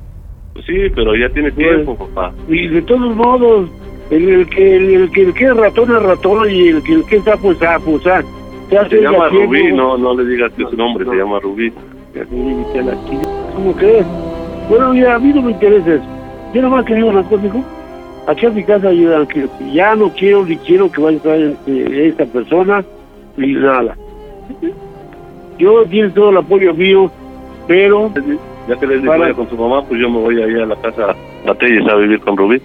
Pues sí, pero ya tiene tiempo, papá. Y de todos modos, el, el que el, el que el que es ratón es ratón y el que el que es sapo es sapo, o sea, se llama. Rubí, no, no le digas que es un hombre, se llama Rubí. ¿Cómo crees? Bueno, mira, a mí no me interesa eso. Yo nomás quería una cosa, hijo. Aquí a mi casa yo ya no quiero ni quiero que vaya a estar este, esta persona ni nada. Yo tienes todo el apoyo mío, pero Ya que les vaya con su mamá, pues yo me voy ahí a la casa a Telles a vivir con Rubí.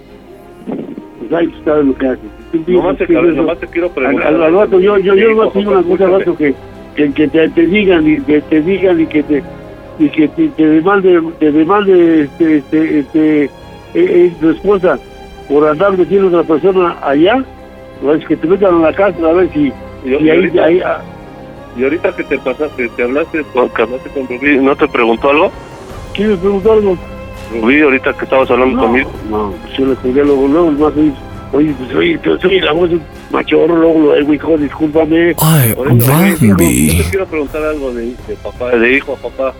pues ahí tú sabes lo que haces. Nomás te, nomás quiero preguntar. al, al rato, yo, yo, yo te digo papá, una cosa al rato que, que, que te, te digan y que te digan y que te y que te, te demande te demande este este este eh, eh, tu esposa por andar metiendo a otra persona allá o es que te metan a la casa a ver si Y, y y ahí, ahorita, ahí ah, y ahorita que te pasaste, te hablaste, con- que hablaste con Rubí, ¿no te preguntó algo? ¿quién me preguntó algo? Rubí, ahorita que estabas hablando No, conmigo. no, pues yo le jugué luego, luego, más oye, oye, pues oye, yo soy la voz de un machorro, luego, lo digo, hijo, discúlpame. Ay, Por eso, Rubí, Bambi. Yo te quiero preguntar algo de, de papá, de hijo a papá.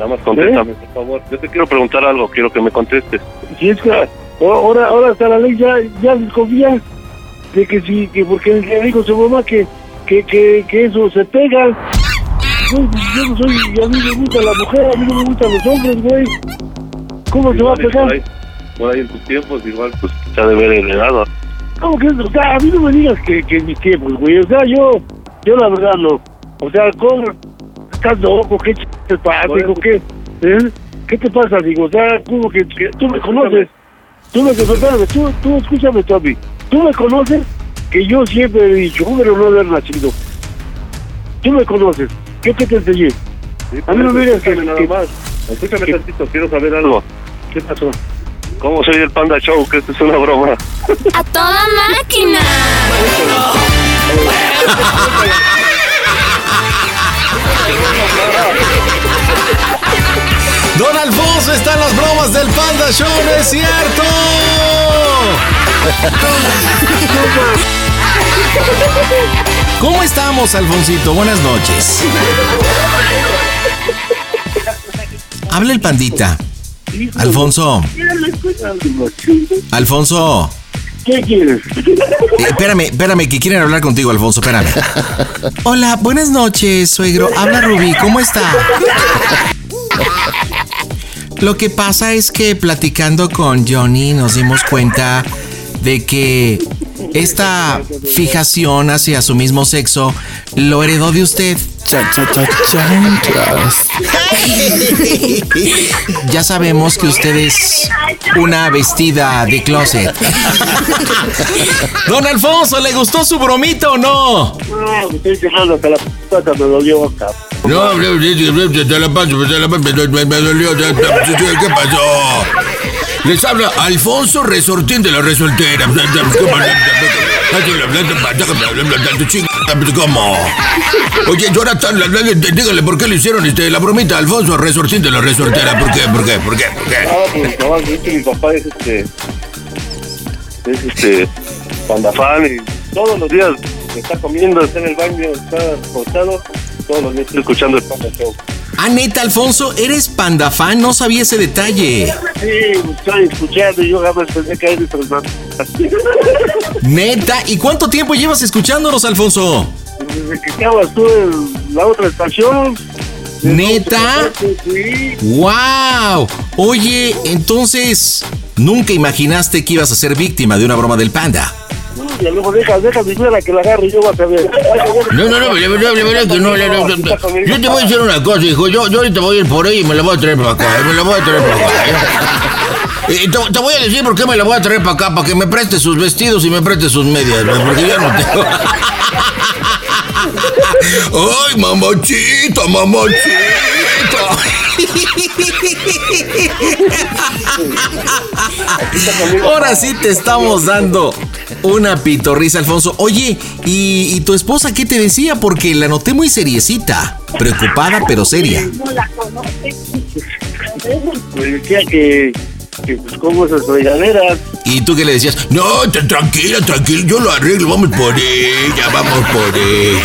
Nada más contéstame, por favor. Yo te quiero preguntar algo, quiero que me contestes. Si es que ahora, ahora hasta la ley ya, ya desconfía de que sí, que porque le dijo su mamá que, que, que, que eso se pega. Yo, yo no soy, y a mí me gusta la mujer, a mí no me gustan los hombres, güey. ¿Cómo se va a pegar? Por ahí, por ahí en tus tiempos, igual, pues se ha de ver heredado. ¿Cómo que O sea, a mí no me digas que, que en mis tiempos, güey. O sea, yo, yo la verdad no. O sea, ¿cómo? ¿Estás loco? ¿Qué ch... te pasa? Digo, ¿qué? ¿Eh? ¿Qué te pasa? Digo, o sea, ¿cómo que, que tú me conoces? Tú me espérame, tú, tú escúchame, Tommy. Tú me conoces que yo siempre he dicho, hombre, no haber nacido. Tú me conoces. ¿Qué te, te enseñé? Sí, A mí no me digas que- nada que- más. Escúchame que- tantito, quiero saber algo. ¿Qué pasó? ¿Cómo soy el Panda Show? Que esto es una broma. ¡A toda máquina! Show, ¿no es cierto? ¿Cómo estamos, Alfonsito? Buenas noches. Habla el pandita. Alfonso. Alfonso. ¿Qué quieres? Eh, espérame, espérame, que quieren hablar contigo, Alfonso, espérame. Hola, buenas noches, suegro. Habla Rubí, ¿cómo está? Lo que pasa es que platicando con Johnny nos dimos cuenta de que esta fijación hacia su mismo sexo lo heredó de usted. Ya sabemos que usted es una vestida de closet. Don Alfonso, ¿le gustó su bromita o no? Me estoy quejando hasta la pata me dolió acá. No, te la paso, me, dolió. ¿Qué pasó? Les habla Alfonso Resortín de la Resoltera. ¿Cómo? Oye, Jonathan, dígale por qué le hicieron este, la bromita Alfonso Resortín de la Resortera. ¿Por qué? ¿Por qué? ¿Por qué? ¿Por qué? Ah, pues que mi papá es este. Es este. Pandafán y todos los días está comiendo, está en el baño, está acostado. Todos los días estoy escuchando el Panda Show. Ah, neta, Alfonso, eres panda fan, no sabía ese detalle. Sí, estoy escuchando y yo veces pensé que eres personas. Neta, ¿y cuánto tiempo llevas escuchándonos, Alfonso? Desde que estabas tú en la otra estación. ¿Neta? ¡Wow! Oye, entonces, ¿nunca imaginaste que ibas a ser víctima de una broma del panda? Y luego deja, deja mi suegra que la agarre y yo voy a saber. No, no, no, la verdad, la verdad que no, la- Yo te voy a decir una cosa, hijo. Yo, yo ahorita voy a ir por ahí y me la voy a traer para acá. eh, Me la voy a traer para acá. eh. Y te, te voy a decir por qué me la voy a traer para acá, para que me preste sus vestidos y me preste sus medias, ¿no? porque yo no tengo. ¡Ay, mamachita, mamachita! Ahora sí te estamos dando una pitorrisa, Alfonso. Oye, ¿y, y tu esposa qué te decía? Porque la noté muy seriecita. Preocupada, pero seria. No la conoces. Me decía que, que pues como esas fregaderas. ¿Y tú qué le decías? No, tra- tranquila, tranquila, yo lo arreglo, vamos por ella, vamos por ella.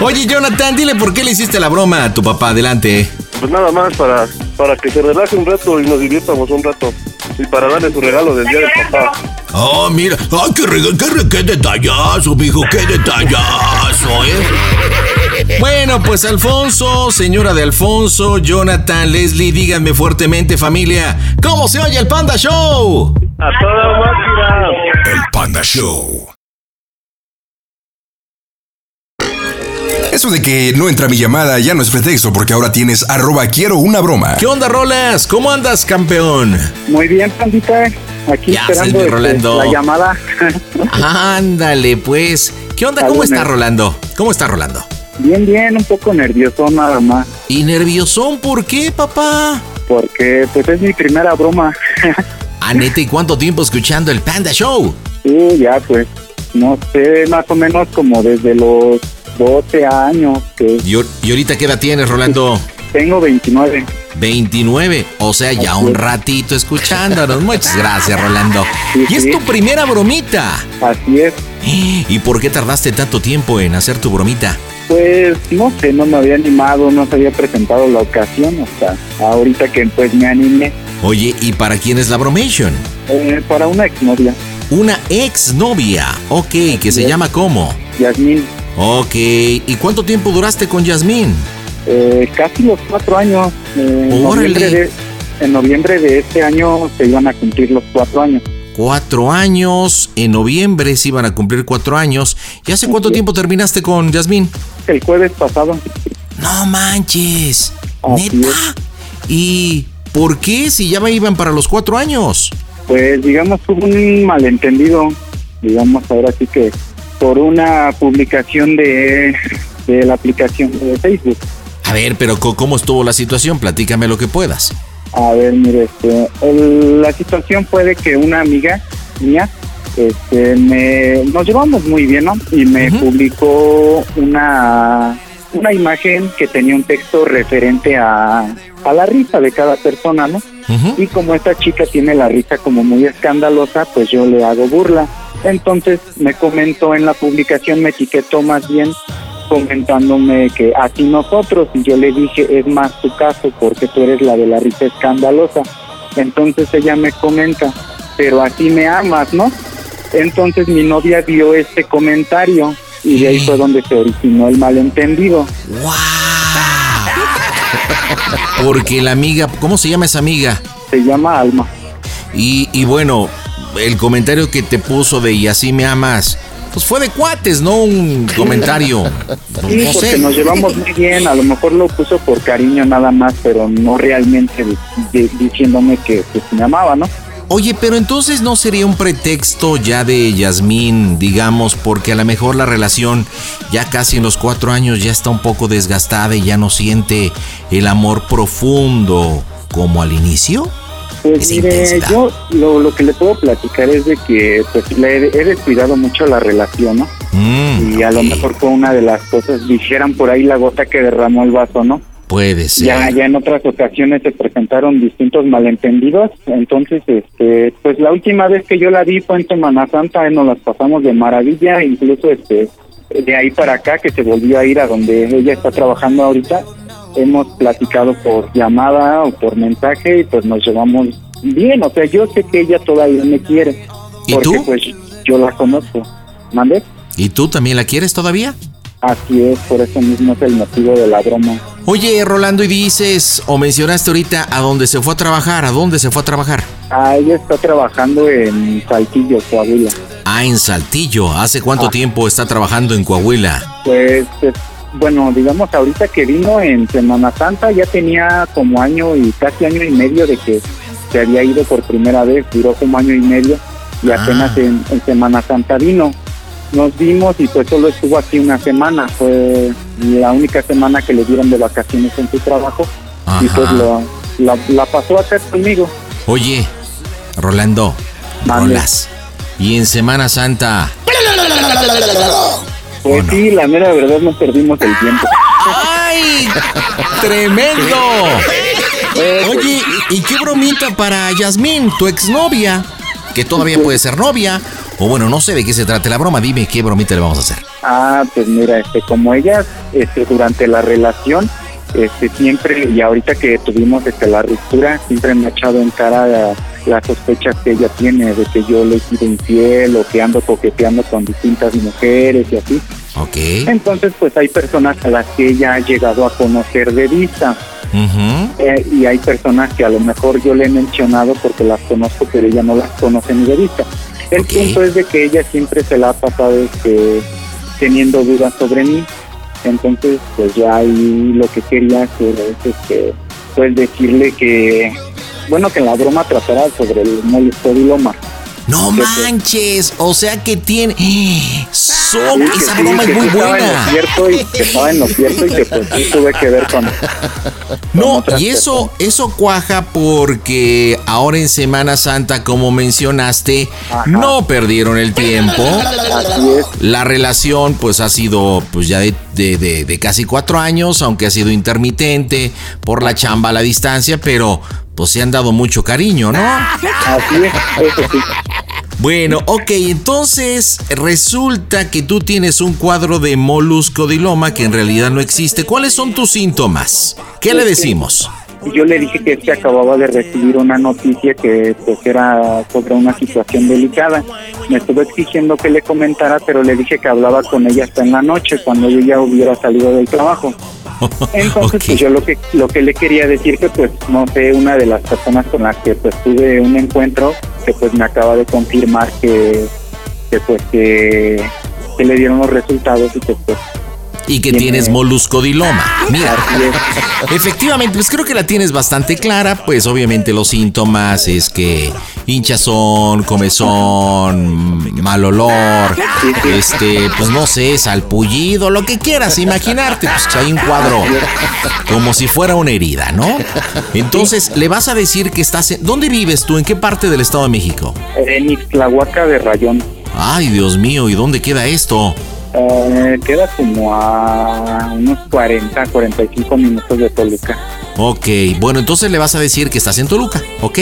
Oye, Jonathan, dile por qué le hiciste la broma a tu papá. Adelante. Pues nada más para, para que se relaje un rato y nos divirtamos un rato. Y para darle su regalo del día del papá. Ah, mira, ah, qué, rega- qué, re- qué detallazo, mijo, qué detallazo, ¿eh? Bueno, pues Alfonso, señora de Alfonso, Jonathan, Leslie, díganme fuertemente, familia, ¿cómo se oye el Panda Show? A toda máquina. El Panda Show. Eso de que no entra mi llamada ya no es pretexto porque ahora tienes arroba quiero una broma. ¿Qué onda, Rolas? ¿Cómo andas, campeón? Muy bien, pandita. Aquí Ya, esperando este, Rolando. la llamada. Ándale, pues. ¿Qué onda? ¿Cómo está. Rolando? ¿Cómo está Rolando? bien, bien, un poco nervioso nada más. ¿Y nerviosón por qué, papá? Porque pues es mi primera broma. Ah, neta, ¿y cuánto tiempo escuchando el Panda Show? sí, ya pues, no sé, más o menos como desde los 12 años que ¿Y, y ahorita qué edad tienes, Rolando? tengo 29. 29, o sea, ya un ratito escuchándonos. Muchas gracias, Rolando. Sí, Y es sí. tu primera bromita. Así es. ¿Y por qué tardaste tanto tiempo en hacer tu bromita? Pues no sé, no me había animado, no se había presentado la ocasión hasta ahorita que pues me animé Oye, ¿y para quién es la bromation? eh, para una exnovia, Una exnovia. Ok, que se llama ¿cómo? Yasmín. Ok, ¿y cuánto tiempo duraste con Yasmín? Eh, casi los cuatro años. eh, en, noviembre de, en noviembre de este año se iban a cumplir los cuatro años. Cuatro años, en noviembre se iban a cumplir cuatro años. ¿Y hace cuánto tiempo terminaste con Yasmín? El jueves pasado. No manches. Así ¿Neta? ¿Y por qué si ya me iban para los cuatro años? Pues digamos hubo un malentendido, digamos ahora sí que por una publicación de, de la aplicación de Facebook. A ver, pero ¿cómo estuvo la situación? Platícame lo que puedas. A ver, mire, este, el- la situación fue de que una amiga mía, este, me, nos llevamos muy bien, ¿no? Y me publicó una, una imagen que tenía un texto referente a, a la risa de cada persona, ¿no? Y como esta chica tiene la risa como muy escandalosa, pues yo le hago burla. Entonces me comentó en la publicación, me etiquetó más bien comentándome que así nosotros, y yo le dije, es más tu caso porque tú eres la de la risa escandalosa. Entonces ella me comenta, pero así me amas, ¿no? Entonces mi novia vio este comentario y de ahí fue donde se originó el malentendido. Porque la amiga, ¿cómo se llama esa amiga? Se llama Alma. Y, y bueno, el comentario que te puso de y así me amas, pues fue de cuates, ¿no? Un comentario. Sí, no porque sé. nos llevamos muy bien, a lo mejor lo puso por cariño nada más, pero no realmente de- de- diciéndome que, que me amaba, ¿no? Oye, pero entonces no sería un pretexto ya de Yasmín, digamos, porque a lo mejor la relación ya casi en los cuatro años ya está un poco desgastada y ya no siente el amor profundo como al inicio. Pues Esa mire, intensidad. yo lo, lo que le puedo platicar es de que pues le he, he descuidado mucho la relación, ¿no? Mm, y a lo mejor fue una de las cosas, dijeran por ahí la gota que derramó el vaso, ¿no? puede ser. Ya, ya en otras ocasiones se presentaron distintos malentendidos, entonces, este, pues la última vez que yo la vi fue en Semana Santa, nos las pasamos de maravilla, incluso este, de ahí para acá que se volvió a ir a donde ella está trabajando ahorita, hemos platicado por llamada o por mensaje y pues nos llevamos bien, o sea, yo sé que ella todavía me quiere, ¿Y porque tú? pues yo la conozco, ¿mande? ¿Y tú también la quieres todavía? Así es, por eso mismo es el motivo de la broma. Oye, Rolando, y dices, o mencionaste ahorita a dónde se fue a trabajar, ¿a dónde se fue a trabajar? Ah, ella está trabajando en Saltillo, Coahuila. Ah, en Saltillo. ¿Hace cuánto Ah. tiempo está trabajando en Coahuila? Pues, bueno, digamos, ahorita que vino en Semana Santa ya tenía como año y casi año y medio de que se había ido por primera vez, duró como año y medio y apenas Ah. en, en Semana Santa vino. Nos vimos y pues solo estuvo aquí una semana, fue la única semana que le dieron de vacaciones en su trabajo y Ajá. pues lo- la, la pasó a hacer conmigo. Oye, Rolando, rolas. Y en Semana Santa. Pues sí, la mera verdad no perdimos el tiempo. ¡Ay! ¡Tremendo! Oye, ¿y qué bromita para Yasmín, tu exnovia? Que todavía puede ser novia. O bueno, no sé de qué se trata la broma. Dime qué bromita le vamos a hacer. Ah, pues mira, este, como ella, este, durante la relación, este, siempre, y ahorita que tuvimos este, la ruptura, siempre me ha echado en cara la- las sospechas que ella tiene de que yo le he sido infiel o que ando coqueteando con distintas mujeres y así. Ok. Entonces, pues hay personas a las que ella ha llegado a conocer de vista. Ujú. Eh, y hay personas que a lo mejor yo le he mencionado porque las conozco, pero ella no las conoce ni de vista. El Ok. punto es de que ella siempre se la ha pasado este, teniendo dudas sobre mí. Entonces, pues ya ahí lo que quería hacer es este, pues decirle que, bueno, que la broma tratara sobre el molestodiloma. No manches. O sea que tiene. Que esa sí, broma es muy sí estaba en buena. lo cierto y que estaba en lo cierto y que pues sí tuve que ver con... No, y eso, eso cuaja porque ahora en Semana Santa, como mencionaste, no perdieron el tiempo. Así es. La relación, pues, ha sido, pues, ya de, de- de- de casi cuatro años, aunque ha sido intermitente por la chamba a la distancia, pero, pues, se han dado mucho cariño, ¿no? Así es, eso sí. Bueno, ok, entonces resulta que tú tienes un cuadro de moluscodiloma que en realidad no existe. ¿Cuáles son tus síntomas? ¿Qué le decimos? Yo le dije que este acababa de recibir una noticia que pues era sobre una situación delicada. Me estuvo exigiendo que le comentara, pero le dije que hablaba con ella hasta en la noche, cuando yo ya hubiera salido del trabajo. Entonces, pues yo lo que lo que le quería decir que pues no sé, una de las personas con las que pues tuve un encuentro, que pues me acaba de confirmar que, que pues que, que le dieron los resultados y que pues y que Tiene- tienes moluscodiloma. Mira, así es. efectivamente, pues creo que la tienes bastante clara. Pues obviamente los síntomas es que hinchazón, comezón, mal olor, este, pues no sé, salpullido, lo que quieras imaginarte. Pues hay un cuadro como si fuera una herida, ¿no? Entonces, le vas a decir que estás en... ¿Dónde vives tú? ¿En qué parte del Estado de México? en Ixtlahuaca de Rayón. Ay, Dios mío, ¿y dónde queda esto? Eh, queda como a unos 40, 45 minutos de Toluca. Ok, bueno, entonces le vas a decir que estás en Toluca, ¿ok?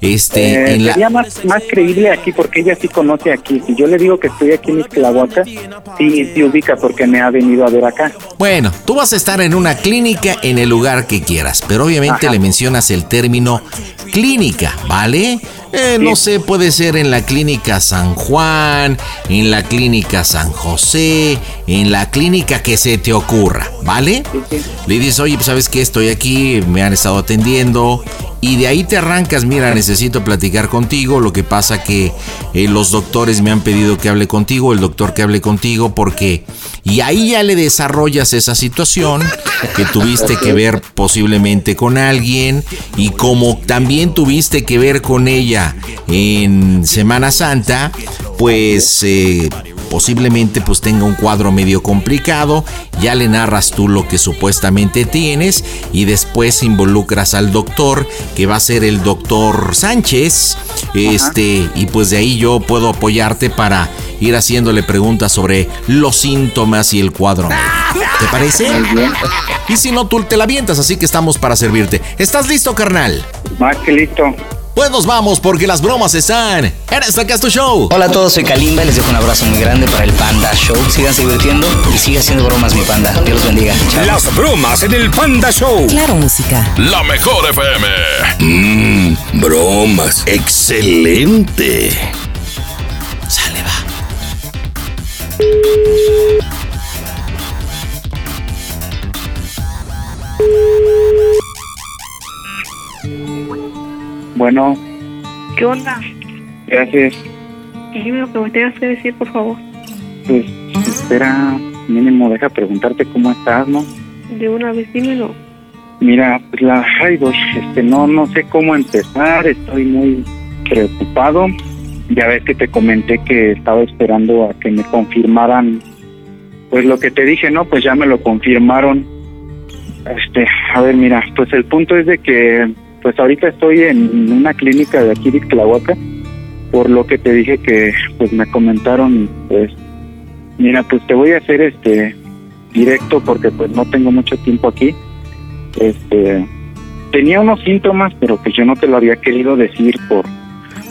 Este, Eh, en la... Sería más, más creíble aquí porque ella sí conoce aquí. Si yo le digo que estoy aquí en Isclahuaca, sí, sí ubica porque me ha venido a ver acá. Bueno, tú vas a estar en una clínica en el lugar que quieras, pero obviamente Ajá. le mencionas el término clínica, ¿vale? Eh, no sé, puede ser en la clínica San Juan, en la clínica San José, en la clínica que se te ocurra, ¿vale? Le dices, oye, pues sabes que estoy aquí, me han estado atendiendo. Y de ahí te arrancas, mira, necesito platicar contigo. Lo que pasa que eh, los doctores me han pedido que hable contigo, el doctor que hable contigo, porque... Y ahí ya le desarrollas esa situación que tuviste que ver posiblemente con alguien y como también tuviste que ver con ella en Semana Santa, pues eh, posiblemente pues tenga un cuadro medio complicado, ya le narras tú lo que supuestamente tienes y después involucras al doctor que va a ser el doctor Sánchez, este y pues de ahí yo puedo apoyarte para ir haciéndole preguntas sobre los síntomas y el cuadro. ¿Te parece? Y si no, tú te la avientas, así que estamos para servirte. ¿Estás listo, carnal? Más que listo. Pues nos vamos porque las bromas están en este Casto Show. Hola a todos, soy Kalimba y les dejo un abrazo muy grande para el Panda Show. Síganse divirtiendo y siga haciendo bromas mi panda. Dios los bendiga. Chao. Las bromas en el Panda Show. Claro, música. La mejor FM. Mmm, bromas. Excelente. Sale, va. Bueno, ¿Qué onda? gracias. Dime lo que me tengas que decir, por favor. Pues espera, mínimo deja preguntarte cómo estás, ¿no? De una vez, dímelo. Mira, pues la ay, voy, este, no, no sé cómo empezar, estoy muy preocupado. Ya ves que te comenté que estaba esperando a que me confirmaran, pues lo que te dije, ¿no? Pues ya me lo confirmaron. Este, a ver, mira, pues el punto es de que, pues ahorita estoy en una clínica de aquí de Ixtlahuaca, por lo que te dije que, pues me comentaron, pues, mira, pues te voy a hacer este directo porque pues no tengo mucho tiempo aquí. Este tenía unos síntomas pero que yo no te lo había querido decir por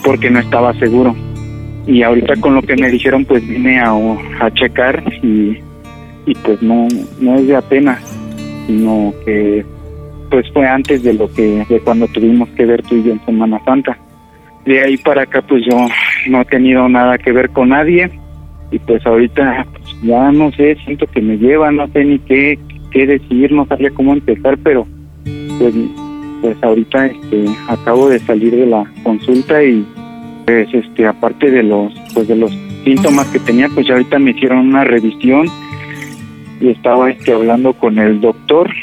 porque no estaba seguro. Y ahorita con lo que me dijeron pues vine a, a checar y, y pues no no es de apenas sino que pues fue antes de lo que de cuando tuvimos que ver tú y yo en Semana Santa. De ahí para acá pues yo no he tenido nada que ver con nadie. Y pues ahorita pues, ya no sé siento que me lleva no sé ni qué qué decir no sabía cómo empezar pero pues pues ahorita este acabo de salir de la consulta y pues este aparte de los pues de los síntomas que tenía pues ya ahorita me hicieron una revisión y estaba este hablando con el doctor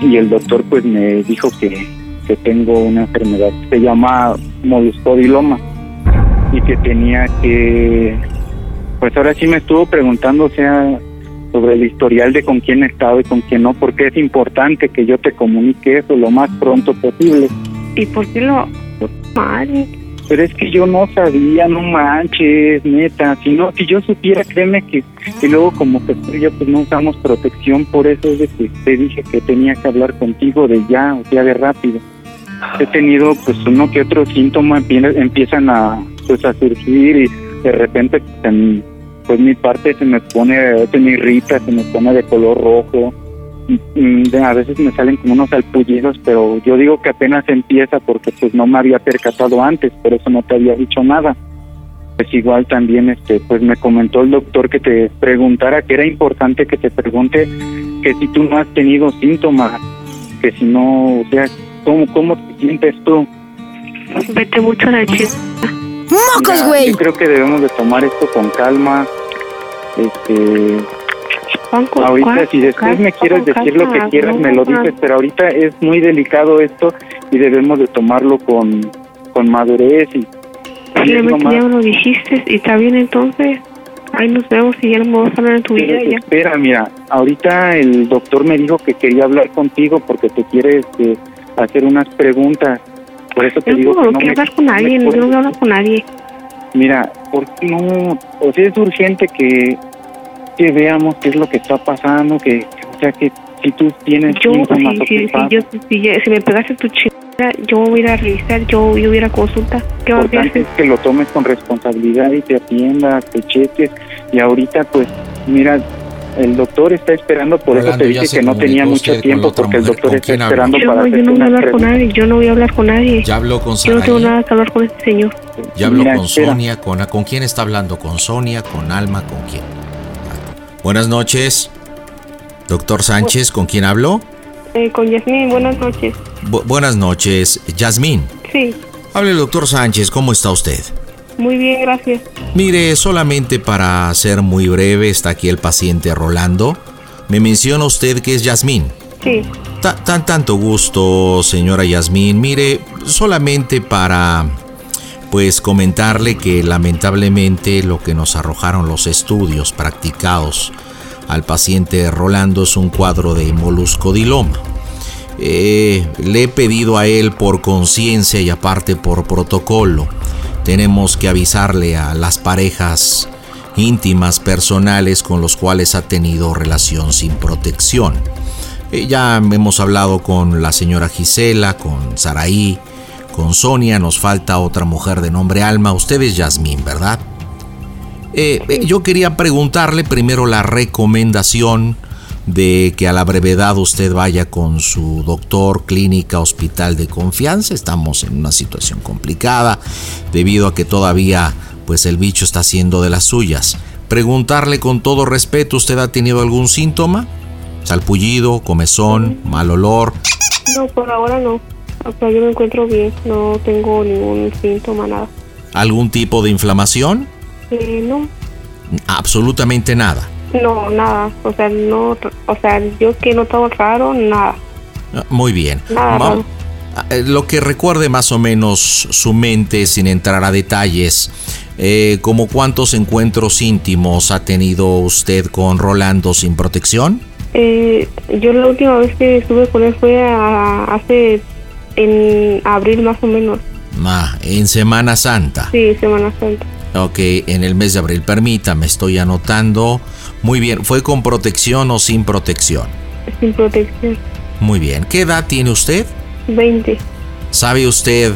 y el doctor pues me dijo que, que tengo una enfermedad que se llama moluscodiloma y que tenía que pues ahora sí me estuvo preguntando o sea sobre el historial de con quién he estado y con quién no porque es importante que yo te comunique eso lo más pronto posible ¿Y por qué lo...? Madre. Pero es que yo no sabía, no manches, neta. Si no, si yo supiera, créeme que. Y luego, como que yo, pues no usamos protección, por eso es de que te dije que tenía que hablar contigo de ya, o sea, de rápido. He tenido, pues, uno que otro síntoma empie- empiezan a, pues, a surgir y de repente, pues, en- pues, mi parte se me pone, se me irrita, se me pone de color rojo. Mm, a veces me salen como unos alpullizos, pero yo digo que apenas empieza porque pues no me había percatado antes, por eso no te había dicho nada. Pues igual también este pues me comentó el doctor que te preguntara que era importante que te pregunte que si tú no has tenido síntomas, que si no, o sea, ¿cómo, cómo te sientes tú? Vete mucho a la chica. ¡Mocos, güey! Yo creo que debemos de tomar esto con calma. Este, ahorita si después me quieres decir lo que quieras me lo dices, pero ahorita es muy delicado esto y debemos de tomarlo con, con madurez y, ya me lo dijiste y está bien entonces. Ahí nos vemos y ya no me vas a hablar en tu vida. Espera, mira, ahorita el doctor me dijo que quería hablar contigo porque te quiere este, hacer unas preguntas. Por eso te Yo digo no que no quiero me, hablar con no nadie, no quiero hablar con nadie. Mira, ¿por qué no? O sea, es urgente que, que veamos qué es lo que está pasando, que, sea que si tú tienes Yo, síntomas si, si, si, ocupados, yo, si, si me pegaste tu chingada, yo voy a ir a revisar, yo, yo voy a ir a consulta. ¿Qué vas a importante hacer? es que lo tomes con responsabilidad y te atiendas, te cheques. Y ahorita, pues, mira, el doctor está esperando, por Rolando, eso te dije que no tenía mucho tiempo, porque el doctor ¿Con está esperando Yo, para yo no voy a hablar con nadie, yo no voy a hablar con nadie. Ya habló con Yo no tengo nada que hablar con este señor. ya habló Mira, con espera. Sonia, con, ¿con quién está hablando? ¿Con Sonia, con Alma, con quién? Buenas noches. Doctor Sánchez, ¿con quién hablo? Eh, con Yasmín, buenas noches. Bu- buenas noches, Yasmín. Sí, Hable, doctor Sánchez, ¿cómo está usted? muy bien, gracias. Mire, solamente para ser muy breve, está aquí el paciente Rolando. Me menciona usted que es Yasmín. Sí, Ta- tan tanto gusto, señora Yasmín. Mire, solamente para pues comentarle que lamentablemente lo que nos arrojaron los estudios practicados al paciente Rolando es un cuadro de moluscodiloma. Eh, le he pedido a él por conciencia y aparte por protocolo. Tenemos que avisarle a las parejas íntimas, personales con los cuales ha tenido relación sin protección. Eh, ya hemos hablado con la señora Gisela, con Saraí, con Sonia, nos falta otra mujer de nombre Alma. Usted es Yasmín, ¿verdad? Eh, eh, yo quería preguntarle primero la recomendación de que a la brevedad usted vaya con su doctor, clínica, hospital de confianza. Estamos en una situación complicada debido a que todavía pues el bicho está haciendo de las suyas. Preguntarle con todo respeto, ¿usted ha tenido algún síntoma? Salpullido, comezón, mal olor. no, por ahora no. Sea, yo me encuentro bien, no tengo ningún síntoma, nada. ¿Algún tipo de inflamación? Eh, no, Absolutamente nada. no, nada. O sea, no, o sea, yo que no estaba raro, nada. Ah, Muy bien. Nada. Ah, eh, Lo que recuerde más o menos su mente sin entrar a detalles, eh, como cuántos encuentros íntimos ha tenido usted con Rolando sin protección? Eh, yo la última vez que estuve con él fue a- hace en abril más o menos. Ah, en Semana Santa. Sí, Semana Santa. Ok, en el mes de abril, permítame, estoy anotando. Muy bien, ¿fue con protección o sin protección? Sin protección. Muy bien, ¿qué edad tiene usted? 20. ¿Sabe usted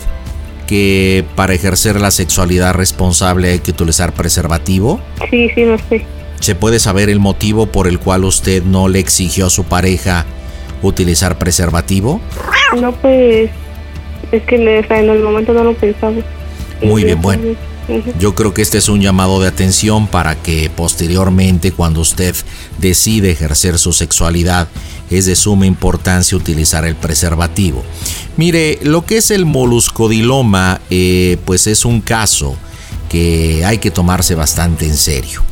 que para ejercer la sexualidad responsable hay que utilizar preservativo? Sí, sí, lo sé. ¿Se puede saber el motivo por el cual usted no le exigió a su pareja utilizar preservativo? No, pues es que en el momento no lo pensaba. Muy Y bien, bueno. Yo creo que este es un llamado de atención para que posteriormente, cuando usted decide ejercer su sexualidad, es de suma importancia utilizar el preservativo. Mire, lo que es el moluscodiloma, eh, pues es un caso que hay que tomarse bastante en serio.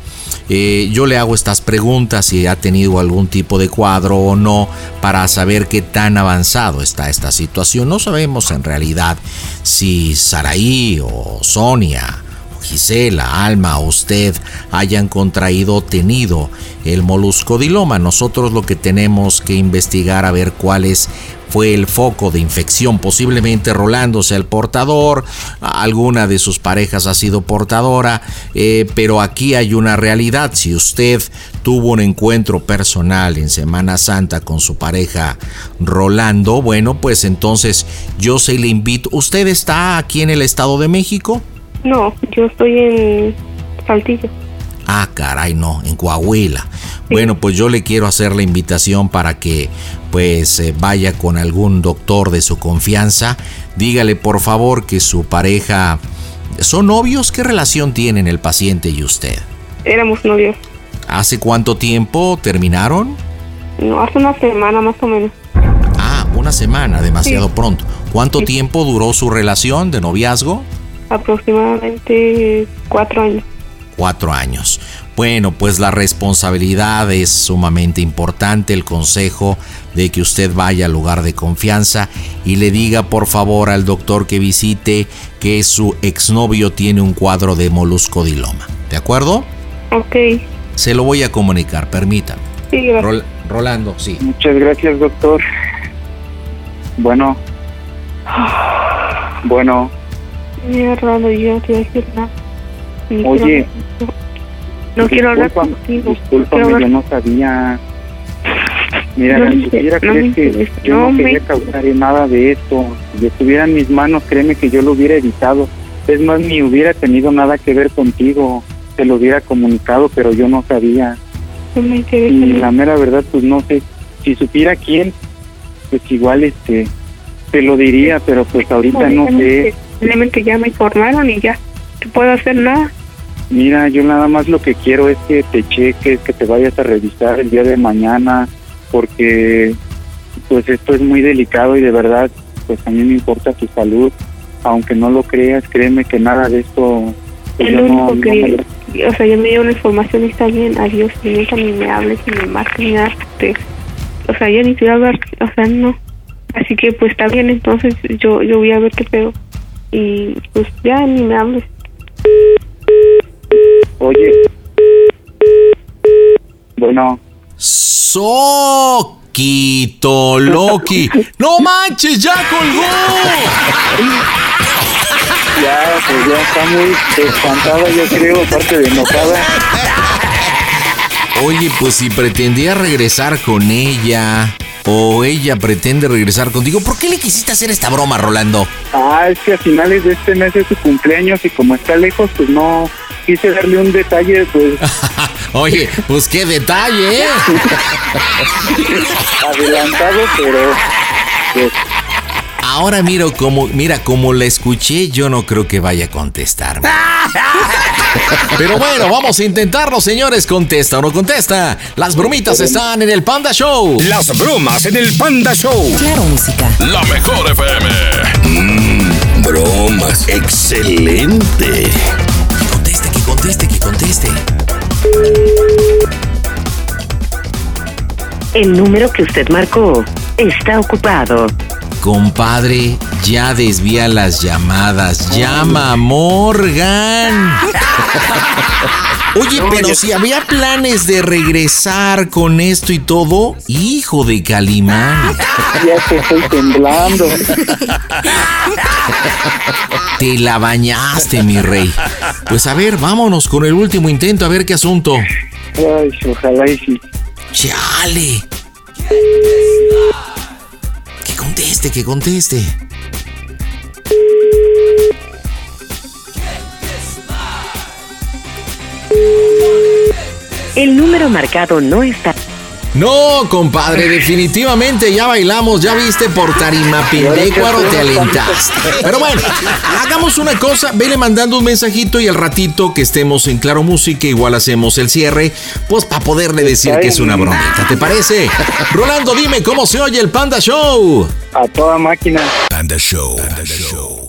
Eh, yo le hago estas preguntas si ha tenido algún tipo de cuadro o no para saber qué tan avanzado está esta situación. No sabemos en realidad si Saraí o Sonia Gisela, Alma o usted hayan contraído o tenido el moluscodiloma. Nosotros lo que tenemos que investigar a ver cuál es fue el foco de infección. Posiblemente Rolando sea el portador, alguna de sus parejas ha sido portadora, eh, pero aquí hay una realidad. Si usted tuvo un encuentro personal en Semana Santa con su pareja Rolando, bueno, pues entonces yo se le invito. ¿Usted está aquí en el Estado de México? No, yo estoy en Saltillo. Ah, caray, no, en Coahuila. Bueno, pues yo le quiero hacer la invitación para que pues eh, vaya con algún doctor de su confianza. Dígale por favor que su pareja... ¿Son novios? ¿Qué relación tienen el paciente y usted? Éramos novios. ¿Hace cuánto tiempo terminaron? No, hace una semana más o menos. Ah, una semana, demasiado Sí. pronto. ¿Cuánto tiempo duró su relación de noviazgo? Aproximadamente cuatro años. cuatro años. Bueno, pues la responsabilidad es sumamente importante, el consejo de que usted vaya al lugar de confianza y le diga por favor al doctor que visite que su exnovio tiene un cuadro de moluscodiloma. ¿De acuerdo? Ok. Se lo voy a comunicar, permítame. Sí, gracias. Rol- Rolando, sí. Muchas gracias, doctor. Bueno. Bueno, Mira, Rolando, yo te voy a decir nada. Oye. quiero- no quiero hablar contigo. discúlpame, yo no sabía. Mira, No si me- supiera, no crees que yo no quería causar nada de esto. Si estuviera en mis manos, créeme que yo lo hubiera evitado. Es más, ni hubiera tenido nada que ver contigo. Te lo hubiera comunicado, pero yo no sabía. Me. Y la mera verdad, pues no sé. Si supiera quién, pues igual este te lo diría, pero pues ahorita no sé. Simplemente ya me informaron y ya. No puedo hacer nada. Mira, yo nada más lo que quiero es que te cheques, que te vayas a revisar el día de mañana, porque pues esto es muy delicado y de verdad, pues a mí me importa tu salud. Aunque no lo creas, créeme que nada de esto... pues, El yo no- único no que, me- o sea, yo me dio una información y está bien, adiós, nunca ni me hables, ni me marques, ni nada. te- o sea, ya ni te voy a hablar, o sea, no. Así que pues está bien, entonces yo yo voy a ver qué pedo. Y pues ya ni me hables. Oye. Bueno. Soquito Loki. ¡No manches! ¡Ya colgó! Ya, pues ya está muy espantada, yo creo, aparte de enojada. Oye, pues si pretendía regresar con ella o ella pretende regresar contigo, ¿por qué le quisiste hacer esta broma, Rolando? Ah, es que a finales de este mes es su cumpleaños y como está lejos, pues no quise darle un detalle, pues Oye, pues qué detalle, ¿eh? adelantado, pero pues, Ahora miro como, mira, como la escuché, yo no creo que vaya a contestarme. Pero bueno, vamos a intentarlo, señores. ¿Contesta o no contesta? Las bromitas están en el Panda Show. Las bromas en el Panda Show. Claro, música. La mejor FM. Mmm, bromas. Excelente. Que conteste, que conteste, que conteste. El número que usted marcó está ocupado. Compadre, ya desvía las llamadas. Llama a Morgan. Oye, pero si había planes de regresar con esto y todo, hijo de Calimán. ya te estoy temblando. Te la bañaste, mi rey. Pues a ver, vámonos con el último intento, a ver qué asunto. Ay, ojalá y sí. ¡Chale! Que conteste, que conteste. El número marcado no está. No, compadre, definitivamente ya bailamos, ya viste por tarima Pindecuaro, te alentaste. Pero bueno, hagamos una cosa, vele mandando un mensajito y al ratito que estemos en Claro Música igual hacemos el cierre, pues para poderle decir que es una bromita, ¿te parece? Rolando, dime cómo se oye el Panda Show. A toda máquina. Panda Show. Panda Show.